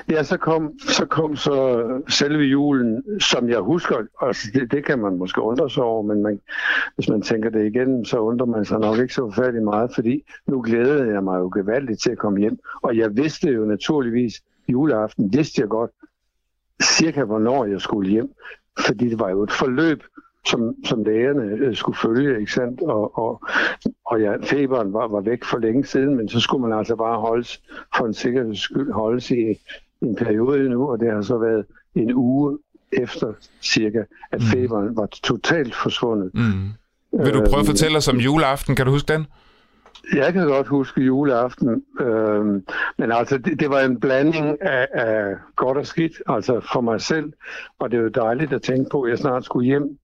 Ja, så kom, så kom så selve julen, som jeg husker, altså det, det kan man måske undre sig over, men man, hvis man tænker det igen, så undrer man sig nok ikke så forfærdelig meget, fordi nu glædede jeg mig jo gevaldigt til at komme hjem, og jeg vidste jo naturligvis, juleaften vidste jeg godt, cirka hvornår jeg skulle hjem, fordi det var jo et forløb, som, som lægerne øh, skulle følge, ikke sandt? Og, og, og ja, feberen var, var væk for længe siden, men så skulle man altså bare holdes, for en sikkerheds skyld, holdes i, i en periode nu, og det har så været en uge efter cirka, at mm. feberen var totalt forsvundet. Mm. Vil du prøve at fortælle os om juleaften? Kan du huske den? Jeg kan godt huske juleaften, øh, men altså det, det var en blanding af, af godt og skidt, altså for mig selv, og det var dejligt at tænke på, at jeg snart skulle hjem.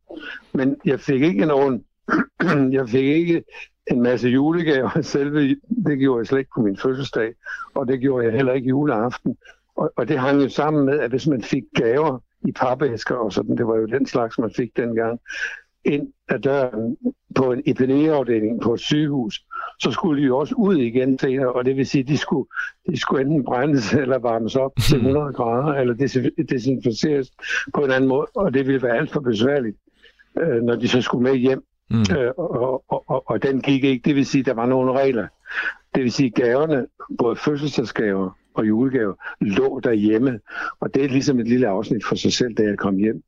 Men jeg fik ikke nogen, jeg fik ikke en masse julegaver selve, det gjorde jeg slet ikke på min fødselsdag, og det gjorde jeg heller ikke juleaften. Og, og det hang jo sammen med, at hvis man fik gaver i papæsker og sådan, det var jo den slags, man fik dengang, ind ad døren på en epidemiafdeling på et sygehus, så skulle de jo også ud igen senere, og det vil sige, at de skulle, de skulle enten brændes eller varmes op til 100 grader, eller desinficeres på en anden måde, og det ville være alt for besværligt, øh, når de så skulle med hjem. Mm. Øh, og, og, og, og den gik ikke, det vil sige, at der var nogle regler. Det vil sige, at gaverne, både fødselsdagsgaver og julegaver, lå derhjemme, og det er ligesom et lille afsnit for sig selv, da jeg kom hjem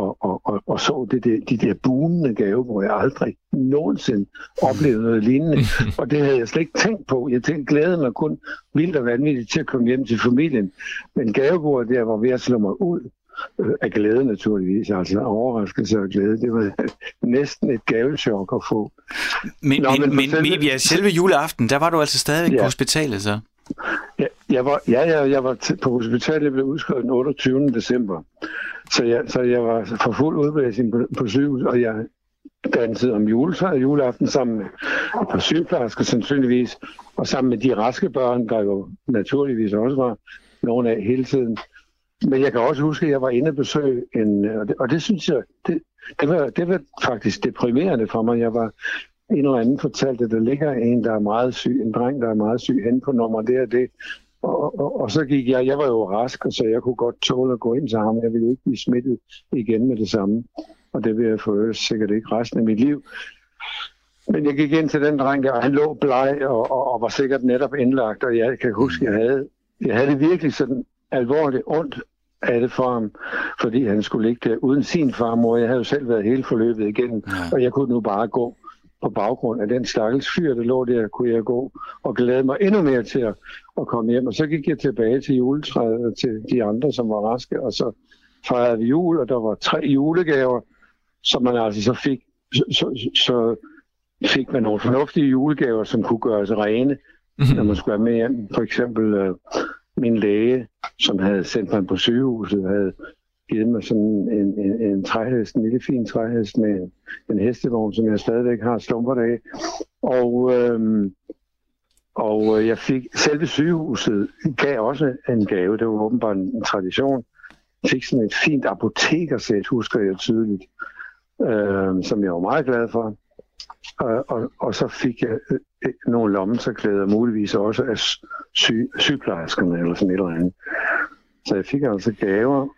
og, og, og, og så det, det, de der boomende gave, hvor jeg aldrig nogensinde oplevede noget lignende. Og det havde jeg slet ikke tænkt på. Jeg tænkte, glæde mig kun vildt og vanvittigt til at komme hjem til familien. Men gavebordet der var ved at slå mig ud øh, af glæde naturligvis, altså overraskelse og glæde. Det var næsten et gavechok at få. Men, Nå, men, men, men selve... ja, selve juleaften, der var du altså stadig ja. på hospitalet så? Ja, jeg var, ja, jeg, jeg var på hospitalet, jeg blev udskrevet den 28. december. Så jeg, så jeg var for fuld udblæsning på, på sygehus, og jeg dansede om juletræet juleaften sammen med et sygeplejersker sandsynligvis, og sammen med de raske børn, der jo naturligvis også var nogle af hele tiden. Men jeg kan også huske, at jeg var inde og besøge en, og det, og det synes jeg, det, det, var, det var faktisk deprimerende for mig. Jeg var en eller anden fortalte, at der ligger en, der er meget syg, en dreng, der er meget syg, hen på nummer det og det. Og, og, og så gik jeg, jeg var jo rask, så jeg kunne godt tåle at gå ind til ham. Jeg ville ikke blive smittet igen med det samme. Og det vil jeg for sikkert ikke resten af mit liv. Men jeg gik ind til den dreng, og han lå bleg og, og, og var sikkert netop indlagt. Og jeg kan huske, jeg havde, jeg havde det virkelig sådan alvorligt ondt af det for ham, fordi han skulle ligge der uden sin farmor. Jeg havde jo selv været hele forløbet igennem, ja. og jeg kunne nu bare gå på baggrund af den stakkels fyr, der lå der, kunne jeg gå og glæde mig endnu mere til at, at komme hjem. Og så gik jeg tilbage til juletræet og til de andre, som var raske, og så fejrede vi jul, og der var tre julegaver, som man altså så fik, så, så, så fik man nogle fornuftige julegaver, som kunne gøres rene, mm-hmm. når man skulle være med hjem. For eksempel øh, min læge, som havde sendt mig på sygehuset, havde givet mig sådan en, en, en træhest, en lille fin træhest med en, en hestevogn, som jeg stadigvæk har slumper af. Og, øhm, og øh, jeg fik, selve sygehuset gav også en gave, det var åbenbart en tradition. Jeg fik sådan et fint apotekersæt, husker jeg tydeligt, øh, som jeg var meget glad for. Og, og, og så fik jeg øh, øh nogle lommetørklæder, muligvis også af sy, sygeplejerskerne eller sådan et eller andet. Så jeg fik altså gaver,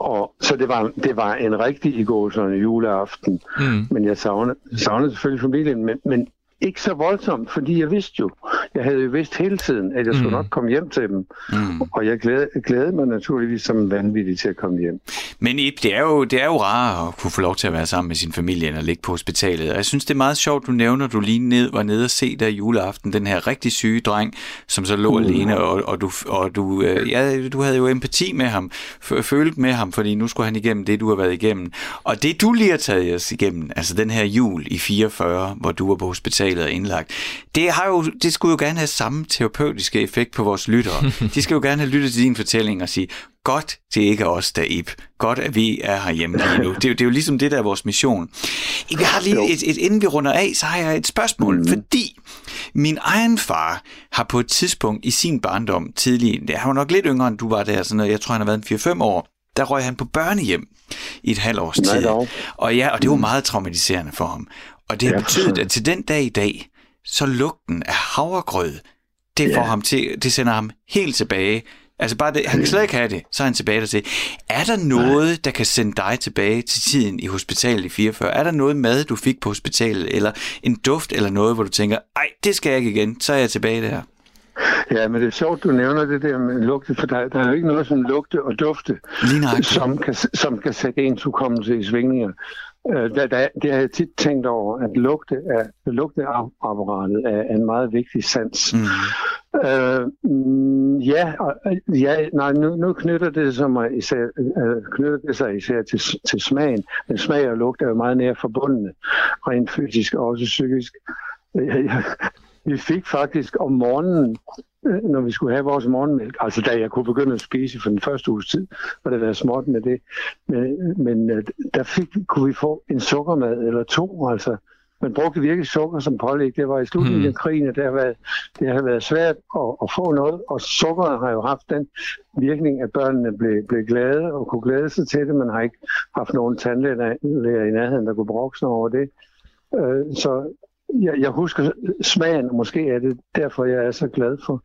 og så det var, det var en rigtig i går sådan en juleaften. Mm. Men jeg savnede, savnede selvfølgelig familien, men, men ikke så voldsomt, fordi jeg vidste jo, jeg havde jo vidst hele tiden, at jeg skulle mm. nok komme hjem til dem. Mm. Og jeg glædede, glædede mig naturligvis som vanvittig til at komme hjem. Men Ip, det er, jo, det er jo rart at kunne få lov til at være sammen med sin familie, end at ligge på hospitalet. Og jeg synes, det er meget sjovt, du nævner, du lige ned, var nede og se der juleaften, den her rigtig syge dreng, som så lå mm. alene, og, og, du, og du, øh, ja, du havde jo empati med ham, følt med ham, fordi nu skulle han igennem det, du har været igennem. Og det, du lige har taget os igennem, altså den her jul i 44, hvor du var på hospitalet og indlagt, det, har jo, det skulle jo gerne have samme terapeutiske effekt på vores lyttere. De skal jo gerne have lyttet til din fortælling og sige, godt, det er ikke os, der Ip. Godt, at vi er herhjemme lige nu. Det er, det er jo ligesom det, der er vores mission. Vi har lige et, et, inden vi runder af, så har jeg et spørgsmål, mm. fordi min egen far har på et tidspunkt i sin barndom tidlig, han var nok lidt yngre, end du var der, sådan jeg tror, han har været 4-5 år, der røg han på børnehjem i et halvt års tid. Og ja, og det var meget traumatiserende for ham. Og det har betydet, at til den dag i dag, så lugten af havregrød, det får ja. ham til, det sender ham helt tilbage. Altså bare det, han kan slet ikke have det, så er han tilbage der til. Er der noget, Nej. der kan sende dig tilbage til tiden i hospitalet i 44? Er der noget mad, du fik på hospitalet, eller en duft eller noget, hvor du tænker, ej, det skal jeg ikke igen, så er jeg tilbage der? Ja, men det er sjovt, du nævner det der med lugte, for der, der er jo ikke noget som lugte og dufte, som kan, som kan sætte ens hukommelse i svingninger. Øh, der, der, det har jeg tit tænkt over, at lugte af, lugteapparatet er en meget vigtig sans. Mm. Øh, mm, ja, ja nej, nu, nu knytter det sig, mig især, øh, knytter det sig især til, til smagen, men smag og lugt er jo meget nær forbundne, rent fysisk og også psykisk. Vi fik faktisk om morgenen Øh, når vi skulle have vores morgenmælk. Altså da jeg kunne begynde at spise for den første uges tid, var det været småt med det. Men, men øh, der fik, kunne vi få en sukkermad eller to, altså. Man brugte virkelig sukker som pålæg. Det var i slutningen mm. af krigen, og det har været, det har været svært at, at få noget. Og sukkeret har jo haft den virkning, at børnene blev, blev glade og kunne glæde sig til det. Man har ikke haft nogen tandlæger i nærheden, der kunne brokse over det. Øh, så jeg, jeg husker smagen, og måske er det derfor, jeg er så glad for,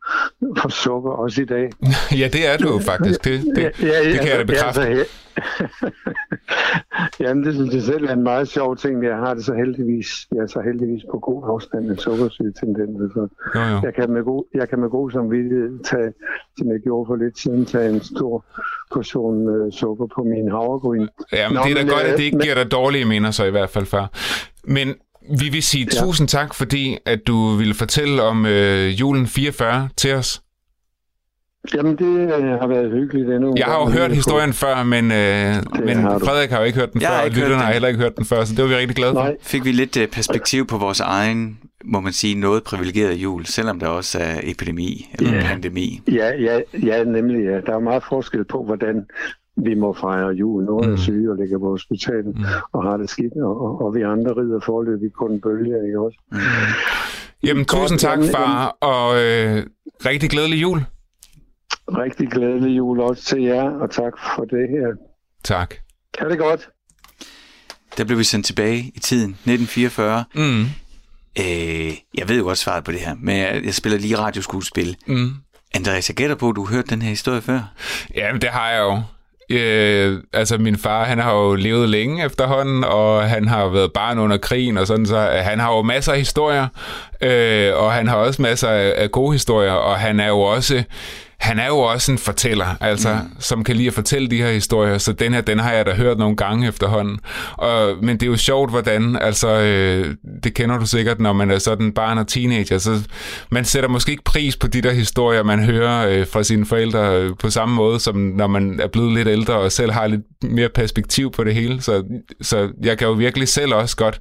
for sukker også i dag. ja, det er du jo faktisk. Det, det, ja, ja, det kan jeg da bekræfte. Ja, altså, Jamen, det synes jeg selv er en meget sjov ting. Jeg har det så heldigvis, jeg er så heldigvis på god afstand af sukkersyge tendenser. Så jo, jo. Jeg, kan med god, jeg kan med god samvittighed tage, som jeg gjorde for lidt siden, tage en stor portion øh, sukker på min havregryn. Ja, men Nå, det er da men, godt, at det ikke men, giver dig dårlige minder så i hvert fald før. Men vi vil sige ja. tusind tak, fordi at du ville fortælle om øh, julen 44 til os. Jamen, det øh, har været hyggeligt endnu. Jeg har jo hørt historien før, men, øh, men har Frederik har jo ikke hørt den jeg før, og lytterne har heller ikke hørt den før, så det var vi rigtig glade for. Nej. Fik vi lidt øh, perspektiv på vores egen, må man sige, noget privilegeret jul, selvom der også er epidemi eller ja. pandemi. Ja, ja, ja, nemlig. Ja. Der er meget forskel på, hvordan vi må fejre jul. Nogle mm. er syge og ligger på hospitalet mm. og har det skidt, og, og vi andre rider forløbig på en bølge, ikke også? Mm. Jamen, tusind tak, far, og øh, rigtig glædelig jul. Rigtig glædelig jul også til jer, og tak for det her. Tak. Ha' det godt. Der blev vi sendt tilbage i tiden, 1944. Mm. Øh, jeg ved jo godt svaret på det her, men jeg, jeg spiller lige radioskuespil. Mm. Andreas, jeg gætter på, at du har hørt den her historie før. Ja, det har jeg jo. Øh, altså min far, han har jo levet længe efterhånden, og han har været barn under krigen og sådan, så øh, han har jo masser af historier, øh, og han har også masser af, af gode historier, og han er jo også han er jo også en fortæller, altså, mm. som kan lide at fortælle de her historier, så den her, den har jeg da hørt nogle gange efterhånden. Og, men det er jo sjovt, hvordan, altså, øh, det kender du sikkert, når man er sådan barn og teenager, så man sætter måske ikke pris på de der historier, man hører øh, fra sine forældre øh, på samme måde, som når man er blevet lidt ældre og selv har lidt mere perspektiv på det hele. Så, så jeg kan jo virkelig selv også godt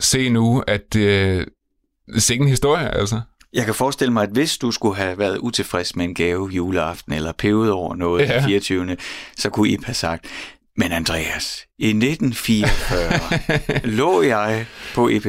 se nu, at øh, det er ikke en historie, altså. Jeg kan forestille mig, at hvis du skulle have været utilfreds med en gave juleaften, eller pevet over noget ja. 24. så kunne I have sagt, men Andreas, i 1944 lå jeg på EPD.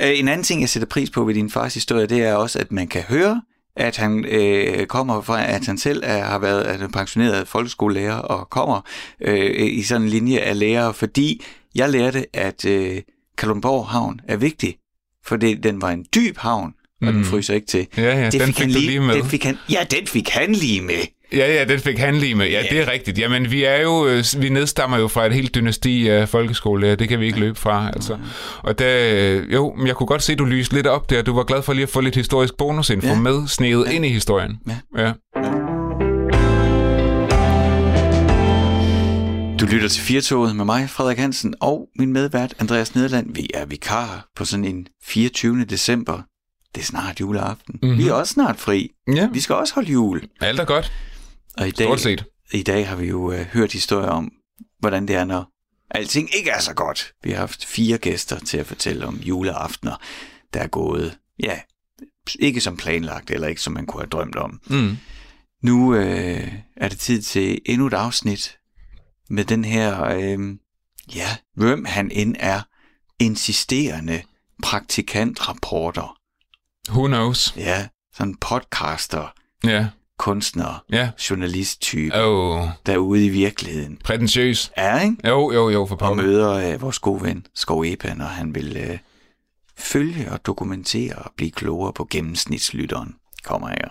Øh, en anden ting, jeg sætter pris på ved din fars historie, det er også, at man kan høre, at han øh, kommer fra, at han selv er, har været er pensioneret folkeskolelærer og kommer øh, i sådan en linje af lærere, fordi jeg lærte, at øh, Kalundborg Havn er vigtig, for det, den var en dyb havn, og mm. den fryser ikke til. Ja, ja, det den fik, fik han lige, lige med. Den fik han, ja, den fik han lige med. Ja, ja, den fik han lige med. Ja, yeah. det er rigtigt. Jamen, vi er jo, øh, vi nedstammer jo fra et helt dynasti af folkeskolelærer. Det kan vi ikke løbe fra, altså. Og der, øh, jo, men jeg kunne godt se, at du lyste lidt op der. Du var glad for lige at få lidt historisk bonusinfo Ja. med, sneget Ja. ind i historien. Ja. ja. Du lytter til Firtoget med mig, Frederik Hansen, og min medvært, Andreas Nederland. Vi er vikarer på sådan en 24. december. Det er snart juleaften. Mhm. Mm-hmm. Vi er også snart fri. Ja, Vi skal også holde jul. alt er godt. Og i dag, Stort set. i dag har vi jo øh, hørt historier om, hvordan det er, når alting ikke er så godt. Vi har haft fire gæster til at fortælle om juleaftener, der er gået, ja, ikke som planlagt, eller ikke som man kunne have drømt om. Mm. Nu øh, er det tid til endnu et afsnit med den her, øh, ja, hvem han end er, insisterende praktikantrapporter. Who knows? Ja, sådan podcaster, Ja, kunstner, ja. journalist-type, Oh, derude i virkeligheden. prætentiøs. Er, ikke? Jo, jo, jo, for Og pokker. møder øh, vores gode ven, Skov Epa, når han vil øh, følge og dokumentere og blive klogere på gennemsnitslytteren. Kommer her.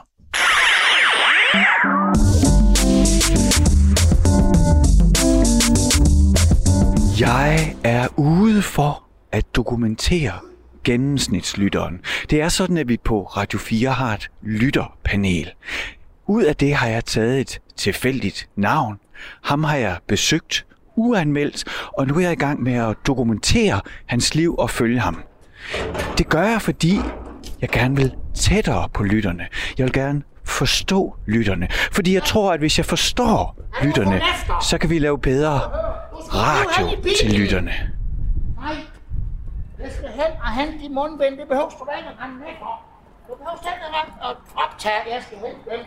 Jeg er ude for at dokumentere gennemsnitslytteren. Det er sådan, at vi på Radio 4 har et lytterpanel. Ud af det har jeg taget et tilfældigt navn. Ham har jeg besøgt uanmeldt, og nu er jeg i gang med at dokumentere hans liv og følge ham. Det gør jeg, fordi jeg gerne vil tættere på lytterne. Jeg vil gerne forstå lytterne. Fordi jeg tror, at hvis jeg forstår lytterne, så kan vi lave bedre radio til lytterne. Jeg skal hen og hente de mundbind. Det behøver du da ikke at rende væk for. Du behøver selv at optage. Jeg skal hente dem.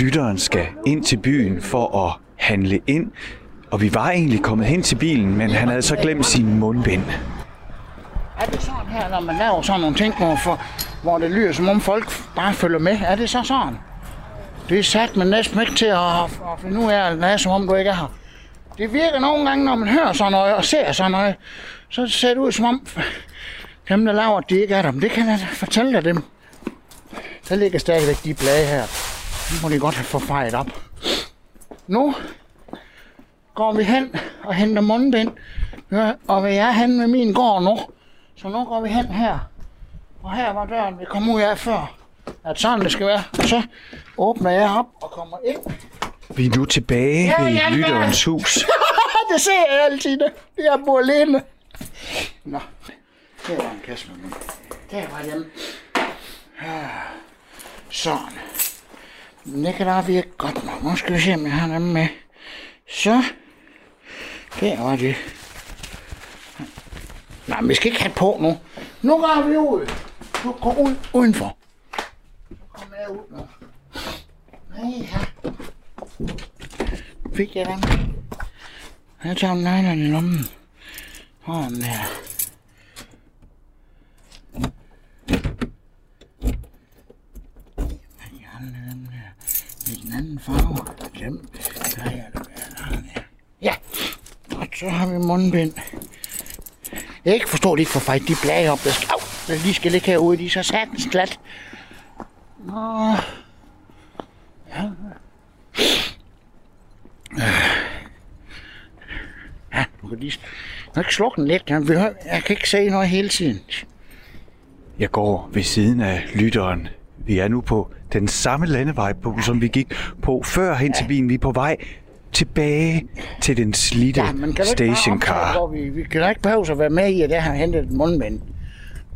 Lytteren skal ind til byen for at handle ind, og vi var egentlig kommet hen til bilen, men han havde så glemt sin mundbind. Er det sådan her, når man laver sådan nogle ting, hvor, for, hvor det lyder som om folk bare følger med? Er det så sådan? Det er sat man næsten ikke til at, at finde ud af at lade, som om du ikke er her. Det virker nogle gange, når man hører sådan noget og ser sådan noget, så ser det ud som om dem, der laver, det ikke er der. Men det kan jeg fortælle dig dem. Der ligger stadigvæk de blade her. Nu må de godt have få fejret op. Nu går vi hen og henter mundbind. Og jeg er hen med min gård nu. Så nu går vi hen her. Og her var døren, vi kom ud af før. At sådan det skal være. Og så åbner jeg op og kommer ind. Vi er nu tilbage Ja, ved ja, lytterens hus. det ser jeg altid. Jeg bor alene. Nå, det var en kasse med mund. Der var dem. Ja. Sådan. Det kan da virke godt nok. Nu skal vi se, om jeg har dem med. Så. Der var det. Nej, vi skal ikke have på nu. Nu går vi ud. Nu går ud udenfor. Kommer jeg ud nu. Nej, ja. Fik jeg dem? Jeg tager neglerne i lommen. Der? I den anden farve. Dem. Der er jeg. Ja. Og så har vi mundbind. Jeg ikke forstå, at de ikke får fejt de blade op, der, skal, au, der lige skal ligge herude. De er så satans glat. Nå. Ja. Ja, du kan lige... Kan ikke slukke den lidt. Jeg, vil- jeg kan ikke se noget hele tiden. Jeg går ved siden af lytteren Vi er nu på den samme landevej, på, som vi gik på før hen til bilen. Vi er på vej tilbage til den slidte Ja, men kan stationcar. optage, vi, vi kan da ikke behøve at være med i, at jeg har hentet et mundbind.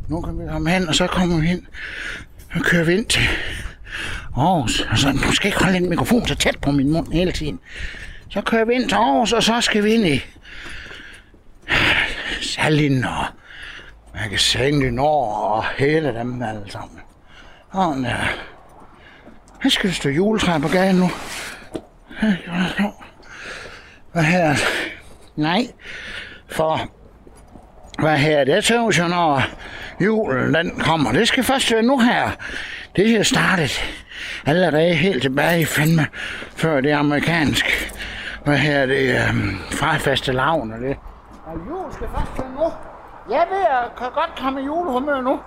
Nu kan vi komme hen, og så kommer vi hen. Så kører vi ind til Aarhus. Altså, du skal ikke holde en mikrofon så tæt på min mund hele tiden. Så kører vi ind til Aarhus, og så skal vi ind i Salin og Magasin Nord og hele dem alle sammen. Og ja. Her skal der stå juletræ på gaden nu. Hvad her? Nej, for hvad her, det tøves jo, når julen den kommer. Det skal først være nu her. Det er startet allerede helt tilbage i fandme, før det amerikansk. Hvad her, det er um, fra faste lavn og det. Og jul skal først være nu. Jeg ved, jeg kan godt komme i julehumør nu.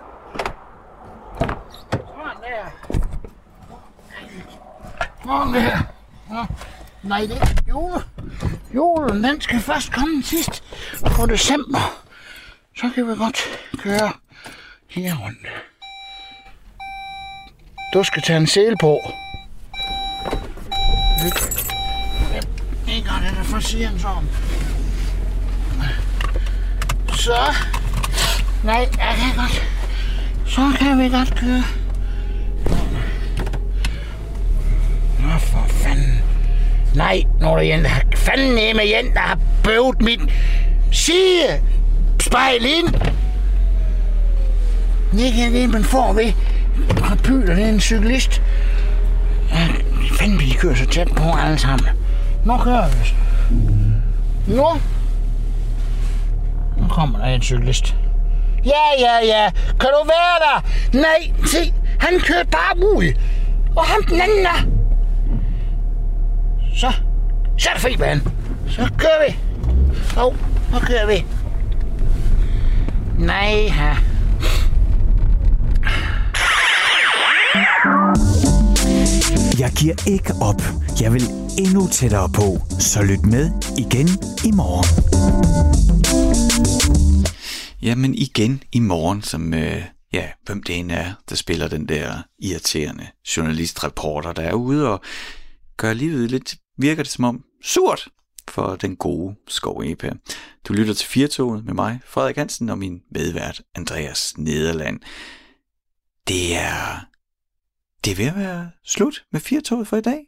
Sådan der. Sådan der. Nå. Nej, det er jule. Julen, den skal først komme sidst på december. Så kan vi godt køre her rundt. Du skal tage en sele på. Ikke? Ja, Ikke godt, det er for siger sådan. Så. Nej, jeg kan godt. Så kan vi godt køre. Nå, for fanden. Nej, nu er der en, der har fanden med en, der har bøvet mit side spejl ind. Det kan det, man får ved at pyler, en cyklist. Ja, fanden, vi kører så tæt på alle sammen. Nu kører vi. Nu. Nu kommer der en cyklist. Ja, ja, ja. Kan du være der? Nej, se. Han kørte bare ud. Og ham den anden der. Så. Så er det fri bane. Så kører vi. Hov, nu kører vi. Nej, her. Jeg giver ikke op. Jeg vil endnu tættere på. Så lyt med igen i morgen. Jamen igen i morgen, som øh, ja, hvem det end er, der spiller den der irriterende journalistreporter, der er ude og gør livet lidt, virker det som om, surt for den gode skov Epa. Du lytter til Firtoget med mig, Frederik Hansen, og min medvært, Andreas Nederland. Det er, det er ved at være slut med Firtoget for i dag.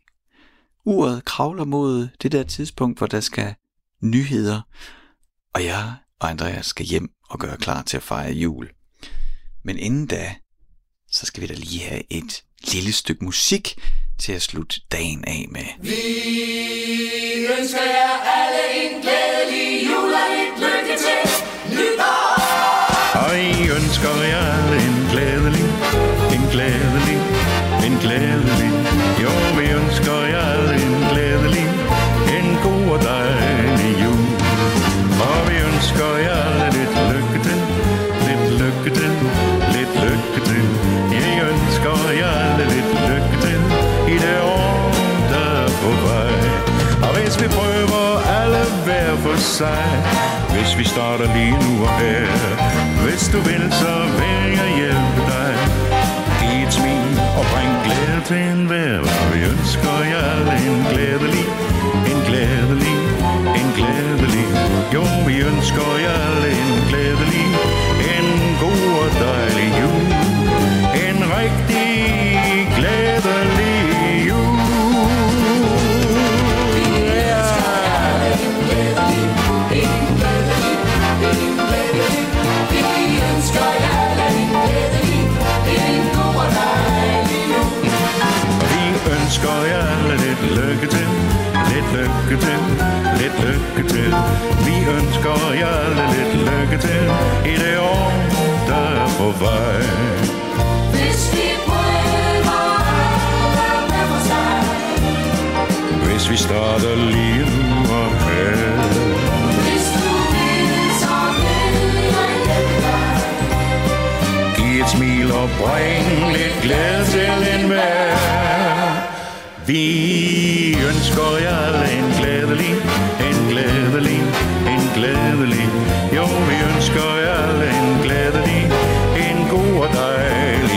Uret kravler mod det der tidspunkt, hvor der skal nyheder, og jeg og Andreas skal hjem og gøre klar til at fejre jul. Men inden da, så skal vi da lige have et lille stykke musik til at slutte dagen af med. Og I ønsker jer alle en glædelig, sig, hvis vi starter lige nu og her, hvis du vil, så vil jeg hjælpe dig. Giv et smil og bring glæde til enhver, og vi ønsker jer en glædelig, lykke til. Vi ønsker jer lidt lykke til i det år, der er på vej. Hvis vi starter lige nu og her. Giv et smil og bring lidt glæde til en vi ønsker jer alle en glædelig, en glædelig, en glædelig. Jo, vi ønsker jer alle en glædelig, en god og dejlig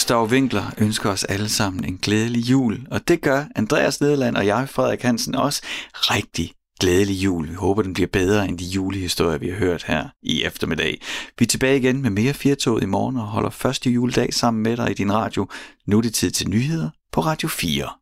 Gustav Winkler ønsker os alle sammen en glædelig jul, og det gør Andreas Nederland og jeg, Frederik Hansen, også rigtig glædelig jul. Vi håber, den bliver bedre end de julehistorier, vi har hørt her i eftermiddag. Vi er tilbage igen med mere Firtoget i morgen og holder første juledag sammen med dig i din radio. Nu er det tid til nyheder på Radio 4.